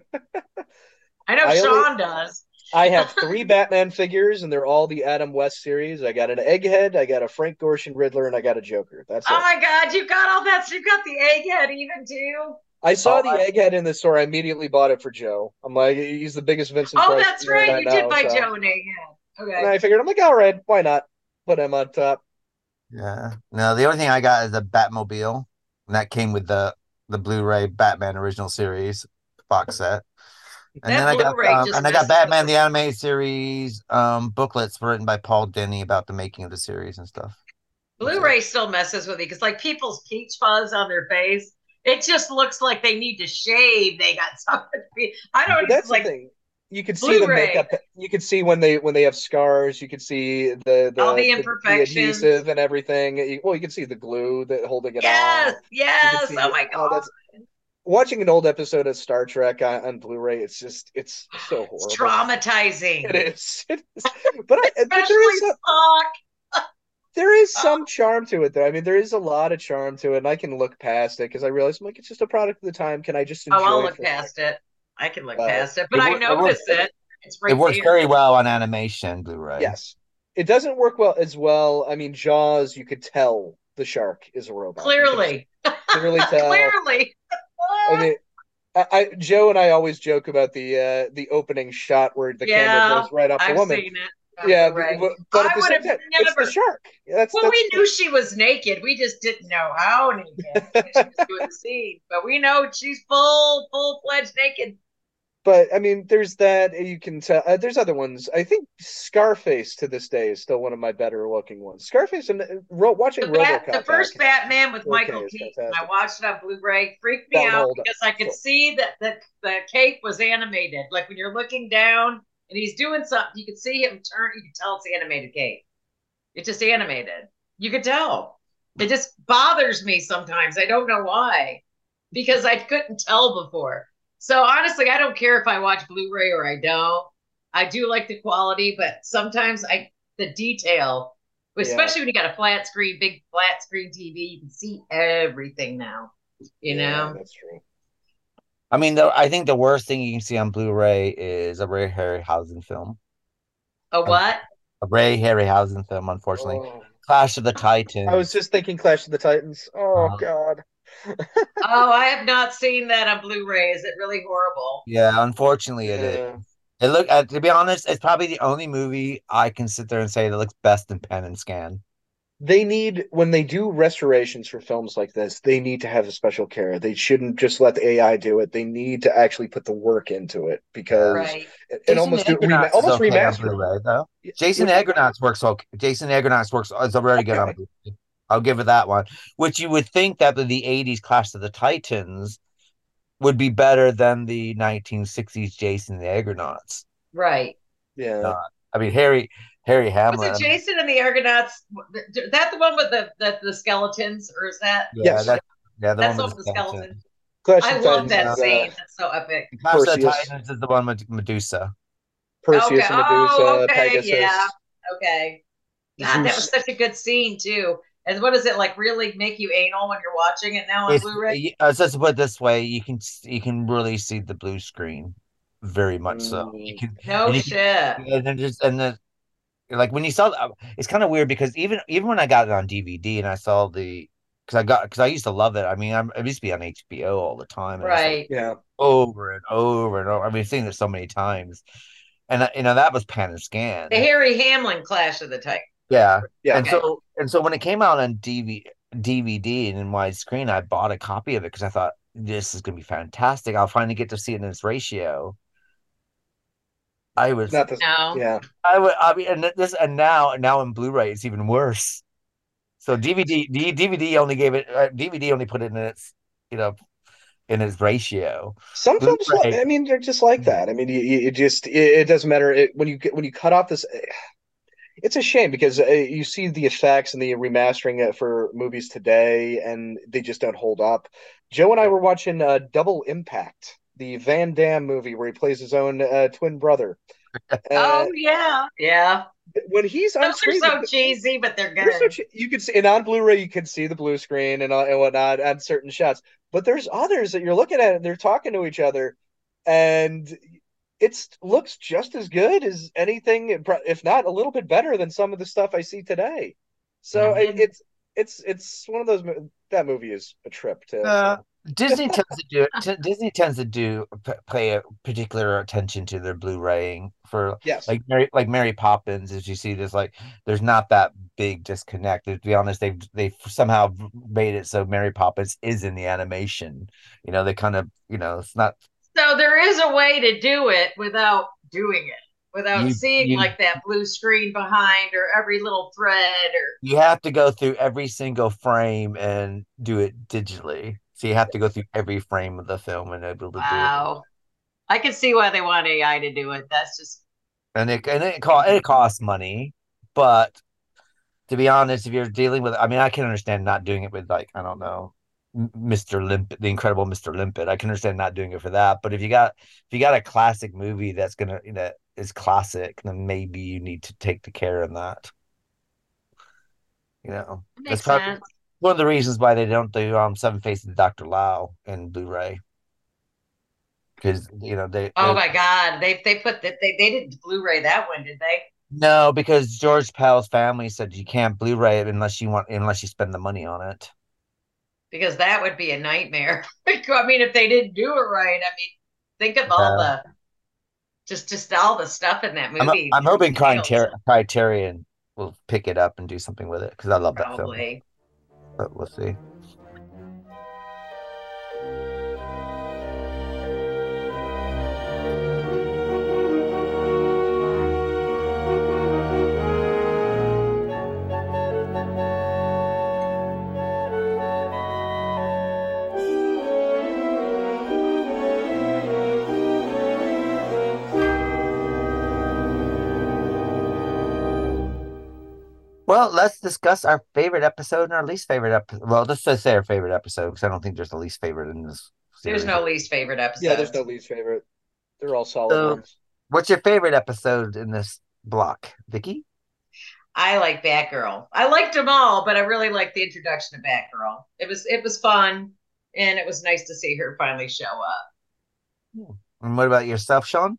I know I only- Sean does. I have three Batman figures, and they're all the Adam West series. I got an Egghead, I got a Frank Gorshin Riddler, and I got a Joker. That's Oh it. my God, You've got all that. You've got the egghead even too. I saw Oh, the I- egghead in the store. I immediately bought it for Joe. I'm like, he's the biggest Vincent. Oh, Price that's fan I right. You did know, buy so- Joe an egghead. And Okay. I figured, I'm like, all right, why not? Put him on top. Yeah. No, the only thing I got is a Batmobile, and that came with the the Blu-ray Batman original series box set. And That then I got um, and I got messes up Batman the- the animated series um booklets written by Paul Dini about the making of the series and stuff. Blu-ray still messes with me because like people's peach fuzz on their face, it just looks like they need to shave. They got something. I don't But that's like the thing. You could see the makeup. You could see when they when they have scars. You could see the the, All the the- imperfections. adhesive and everything. You- Well, you can see the glue that holding it yes, on. You yes. Oh my oh, god. Watching an old episode of Star Trek on, on Blu-ray, it's just it's so horrible. It's traumatizing. It is. It is. But, I, but there is some, Spock. there is Oh. some charm to it, though. I mean, there is a lot of charm to it, and I can look past it because I realize I'm like, it's just a product of the time. Can I just enjoy Oh, I'll look past it. I can look Uh, past it, but it I wor- it works- notice it. It's right it works there. very well on animation Blu-ray. Yes. It doesn't work well as well. I mean, Jaws, you could tell the shark is a robot. You Clearly. can clearly tell. Clearly. I mean, I, I Joe and I always joke about the uh, the opening shot where the Yeah, camera goes right up the I've woman. seen it. Yeah, Right. but, but at I the would same have time, it's never- the shark. That's, Well, that's we knew she was naked. We just didn't know how naked she was doing the scene. But we know she's full, full fledged naked. But I mean, there's that you can tell. Uh, there's other ones. I think Scarface to this day is still one of my better looking ones. Scarface and uh, ro- watching The, Bat, the first Batman with Michael Keaton. I watched it on Blu-ray. Freaked me out because I could see that that the cape was animated. Like when you're looking down and he's doing something, you could see him turn. You could tell it's animated cape. It's just animated. You could tell. It just bothers me sometimes. I don't know why, because I couldn't tell before. So honestly, I don't care if I watch Blu-ray or I don't. I do like the quality, but sometimes I the detail, especially when you got a flat screen, big flat screen TV, you can see everything now. You Yeah, know, that's true. I mean, the, I think the worst thing you can see on Blu-ray is a Ray Harryhausen film. a what? A Ray Harryhausen film, unfortunately. Oh. Clash of the Titans. I was just thinking Clash of the Titans. Oh Uh, God. Oh, I have not seen that on Blu-ray. Is it really horrible? Yeah, unfortunately, it is. Yeah. It look uh, to be honest, it's probably the only movie I can sit there and say that looks best in pan and scan. They need when they do restorations for films like this, they need to have a special care. They shouldn't just let the AI do it. They need to actually put the work into it because Right. and Jason almost do Argonauts rema- almost okay on remaster. Blu-ray, though. Jason which- Argonauts works okay. Jason Argonauts works is already good on Blu-ray. I'll give it that one. Which you would think that the '80s Clash of the Titans would be better than the 1960s Jason and the Argonauts. Right. Yeah. Uh, I mean, Harry Harry Hamlin. Was it Jason and the Argonauts? Is that the one with the the, the skeletons, or is that Yeah, Yes. that, yeah, the that's one the with the with the skeleton. skeleton? Clash I love Titans that is, scene. uh, That's so epic. Clash of the Titans is the one with Medusa. Perseus Okay. and Medusa, Oh, okay, Pegasus. yeah. Okay. God, that was such a good scene too. And what does it like? Really make you anal when you're watching it now on It's, Blu-ray? uh, let's put it this way: you can you can really see the blue screen, very much so. You Mm. can No and you shit. and then just and then like when you saw the, it's kind of weird because even even when I got it on DVD and I saw the because I got because I used to love it. I mean, I'm, it used to be on HBO all the time, and it's like Right. Yeah. over and over and over. I mean, I've seen it so many times, and uh, you know that was pan and scan. The Harry Hamlin Clash of the Titans. Yeah, Yeah. and so and so when it came out on DV, DVD and in widescreen, I bought a copy of it because I thought this is gonna be fantastic. I'll finally get to see it in its ratio. I was, Not the No. yeah. I would, I mean, and this, and now, now in Blu-ray, it's even worse. So DVD, D, DVD only gave it, uh, DVD only put it in its, you know, in its ratio. Sometimes Blu-ray. I mean, they're just like that. I mean, you, you it just it, it doesn't matter it, when you get when you cut off this. It's a shame because uh, you see the effects and the remastering uh, for movies today, and they just don't hold up. Joe and I were watching uh, Double Impact, the Van Damme movie where he plays his own uh, twin brother. Uh, Oh yeah. Yeah. when he's on Those are screen, so cheesy, but they're good. no ch- you can see, and on Blu-ray you can see the blue screen and, all- and whatnot on certain shots. But there's others that you're looking at and they're talking to each other, and it's looks just as good as anything, if not a little bit better than some of the stuff I see today. So Mhm. it, it's it's it's one of those. That movie is a trip to. Uh, Disney tends to do t- Disney tends to do p- pay a particular attention to their Blu-raying for Yes. like Mary like Mary Poppins. As you see, there's like there's not that big disconnect. To be honest, they've they've somehow made it so Mary Poppins is in the animation. You know, they kind of you know it's not So there is a way to do it without doing it, without You- seeing you- like that blue screen behind or every little thread or you have to go through every single frame and do it digitally. So you have to go through every frame of the film and able to do it. wow. I can see why they want AI to do it. That's just and it and it cost it costs money, but to be honest, if you're dealing with, I mean, I can understand not doing it with like I don't know, Mr. Limpet, the incredible Mr. Limpet. I can understand not doing it for that, but if you got if you got a classic movie that's gonna that is classic, then maybe you need to take the care in that. You know, it That's probably- sense. one of the reasons why they don't do um Seven Faces of Dr. Lao in Blu-ray. Because you know they Oh my God. They they put that they, they didn't Blu-ray that one, did they? No, because George Pal's family said you can't Blu-ray it unless you want unless you spend the money on it. Because that would be a nightmare. I mean, if they didn't do it right, I mean, think of all the just just all the stuff in that I'm, movie. I'm hoping Details, Criter- Criterion will pick it up and do something with it because I love that film. But we'll see. Well, let's discuss our favorite episode and our least favorite episode. Well, let's just say our favorite episode because I don't think there's a least favorite in this. There's no least favorite episode. Yeah, there's no least favorite. They're all solid So- ones. What's your favorite episode in this block, Vicky? I like Batgirl. I liked them all, but I really liked the introduction of Batgirl. It was it was fun, and it was nice to see her finally show up. And what about yourself, Sean?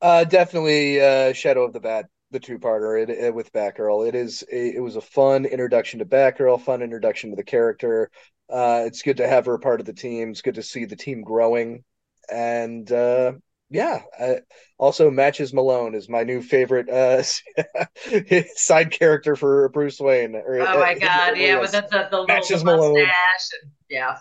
Uh, definitely uh, Shadow of the Bat, the two-parter it, it, with Batgirl. It is it, it was a fun introduction to Batgirl, fun introduction to the character. Uh, it's good to have her a part of the team. It's good to see the team growing, and uh, yeah. Uh, also, Matches Malone is my new favorite uh, side character for Bruce Wayne. or- Oh my uh, god, yeah, with the, the, the little Matches Malone. mustache and yeah.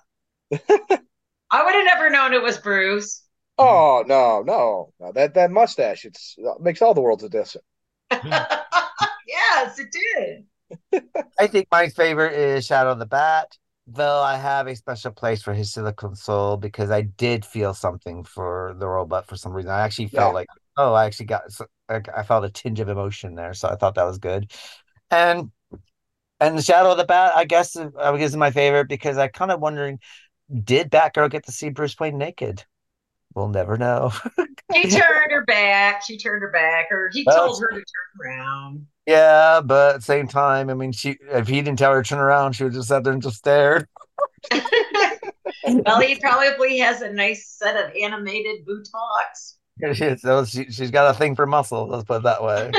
I would have never known it was Bruce. Oh no, no, no! That that mustache, it's makes all the world a difference. yes, it did. I think my favorite is Shadow of the Bat, though I have a special place for his Silicon Soul because I did feel something for the robot for some reason. I actually felt Yeah. like, oh, I actually got, I felt a tinge of emotion there, so I thought that was good. And and the Shadow of the Bat, I guess, I guess is my favorite because I kind of wondering, did Batgirl get to see Bruce Wayne naked? We'll never know. He turned her back. She turned her back, or he Well, told her to turn around. Yeah, but at the same time, I mean, she if he didn't tell her to turn around, she would just sat there and just stared. well, he probably has a nice set of animated buttocks. so she, she's got a thing for muscle. Let's put it that way.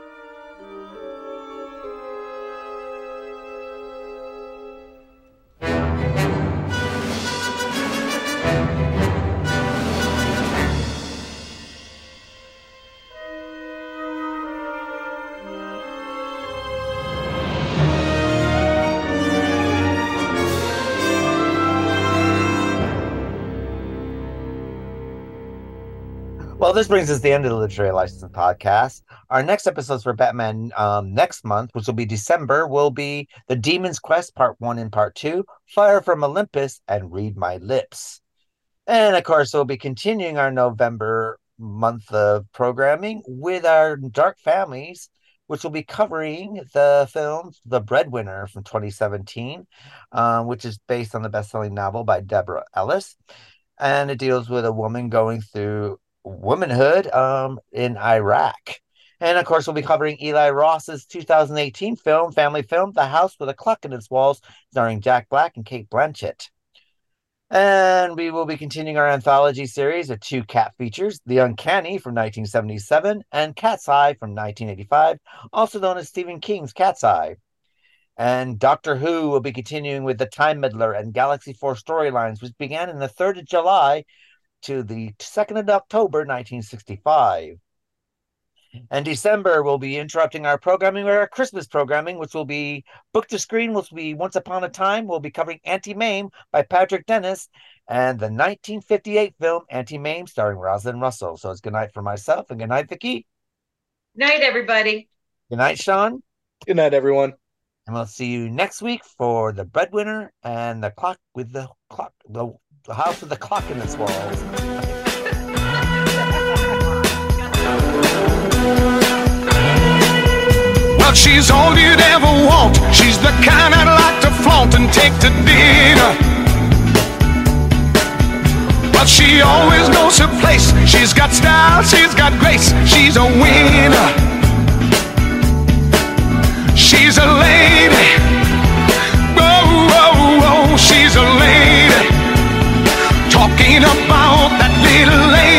Well, this brings us to the end of the Literary License podcast. Our next episodes for Batman um, next month, which will be December, will be The Demon's Quest Part 1 and Part 2, Fire from Olympus, and Read My Lips. And of course, we'll be continuing our November month of programming with our Dark Families, which will be covering the film The Breadwinner from 2017, um, which is based on the best selling novel by Deborah Ellis. And it deals with a woman going through womanhood um, in Iraq. And of course, we'll be covering Eli Roth's 2018 film, family film, The House with a Clock in Its Walls, starring Jack Black and Cate Blanchett. And we will be continuing our anthology series of two cat features The Uncanny from 1977 and Cat's Eye from 1985, also known as Stephen King's Cat's Eye. And Doctor Who will be continuing with the Time Meddler and Galaxy 4 storylines, which began in the 3rd of July to the 2nd of October 1965. And December, we'll be interrupting our programming with our Christmas programming, which will be Book to Screen, which will be Once Upon a Time. We'll be covering Auntie Mame by Patrick Dennis and the 1958 film Auntie Mame starring Rosalind Russell. So it's good night for myself and good night, Vicki. Night, everybody. Good night, Sean. Good night, everyone. And we'll see you next week for the breadwinner and the clock with the clock, the, the house with the clock in its walls. Well, she's all you'd ever want. She's the kind I'd like to flaunt and take to dinner. But she always knows her place. She's got style, she's got grace. She's a winner. She's a lady. Whoa, whoa, whoa, she's a lady. About that little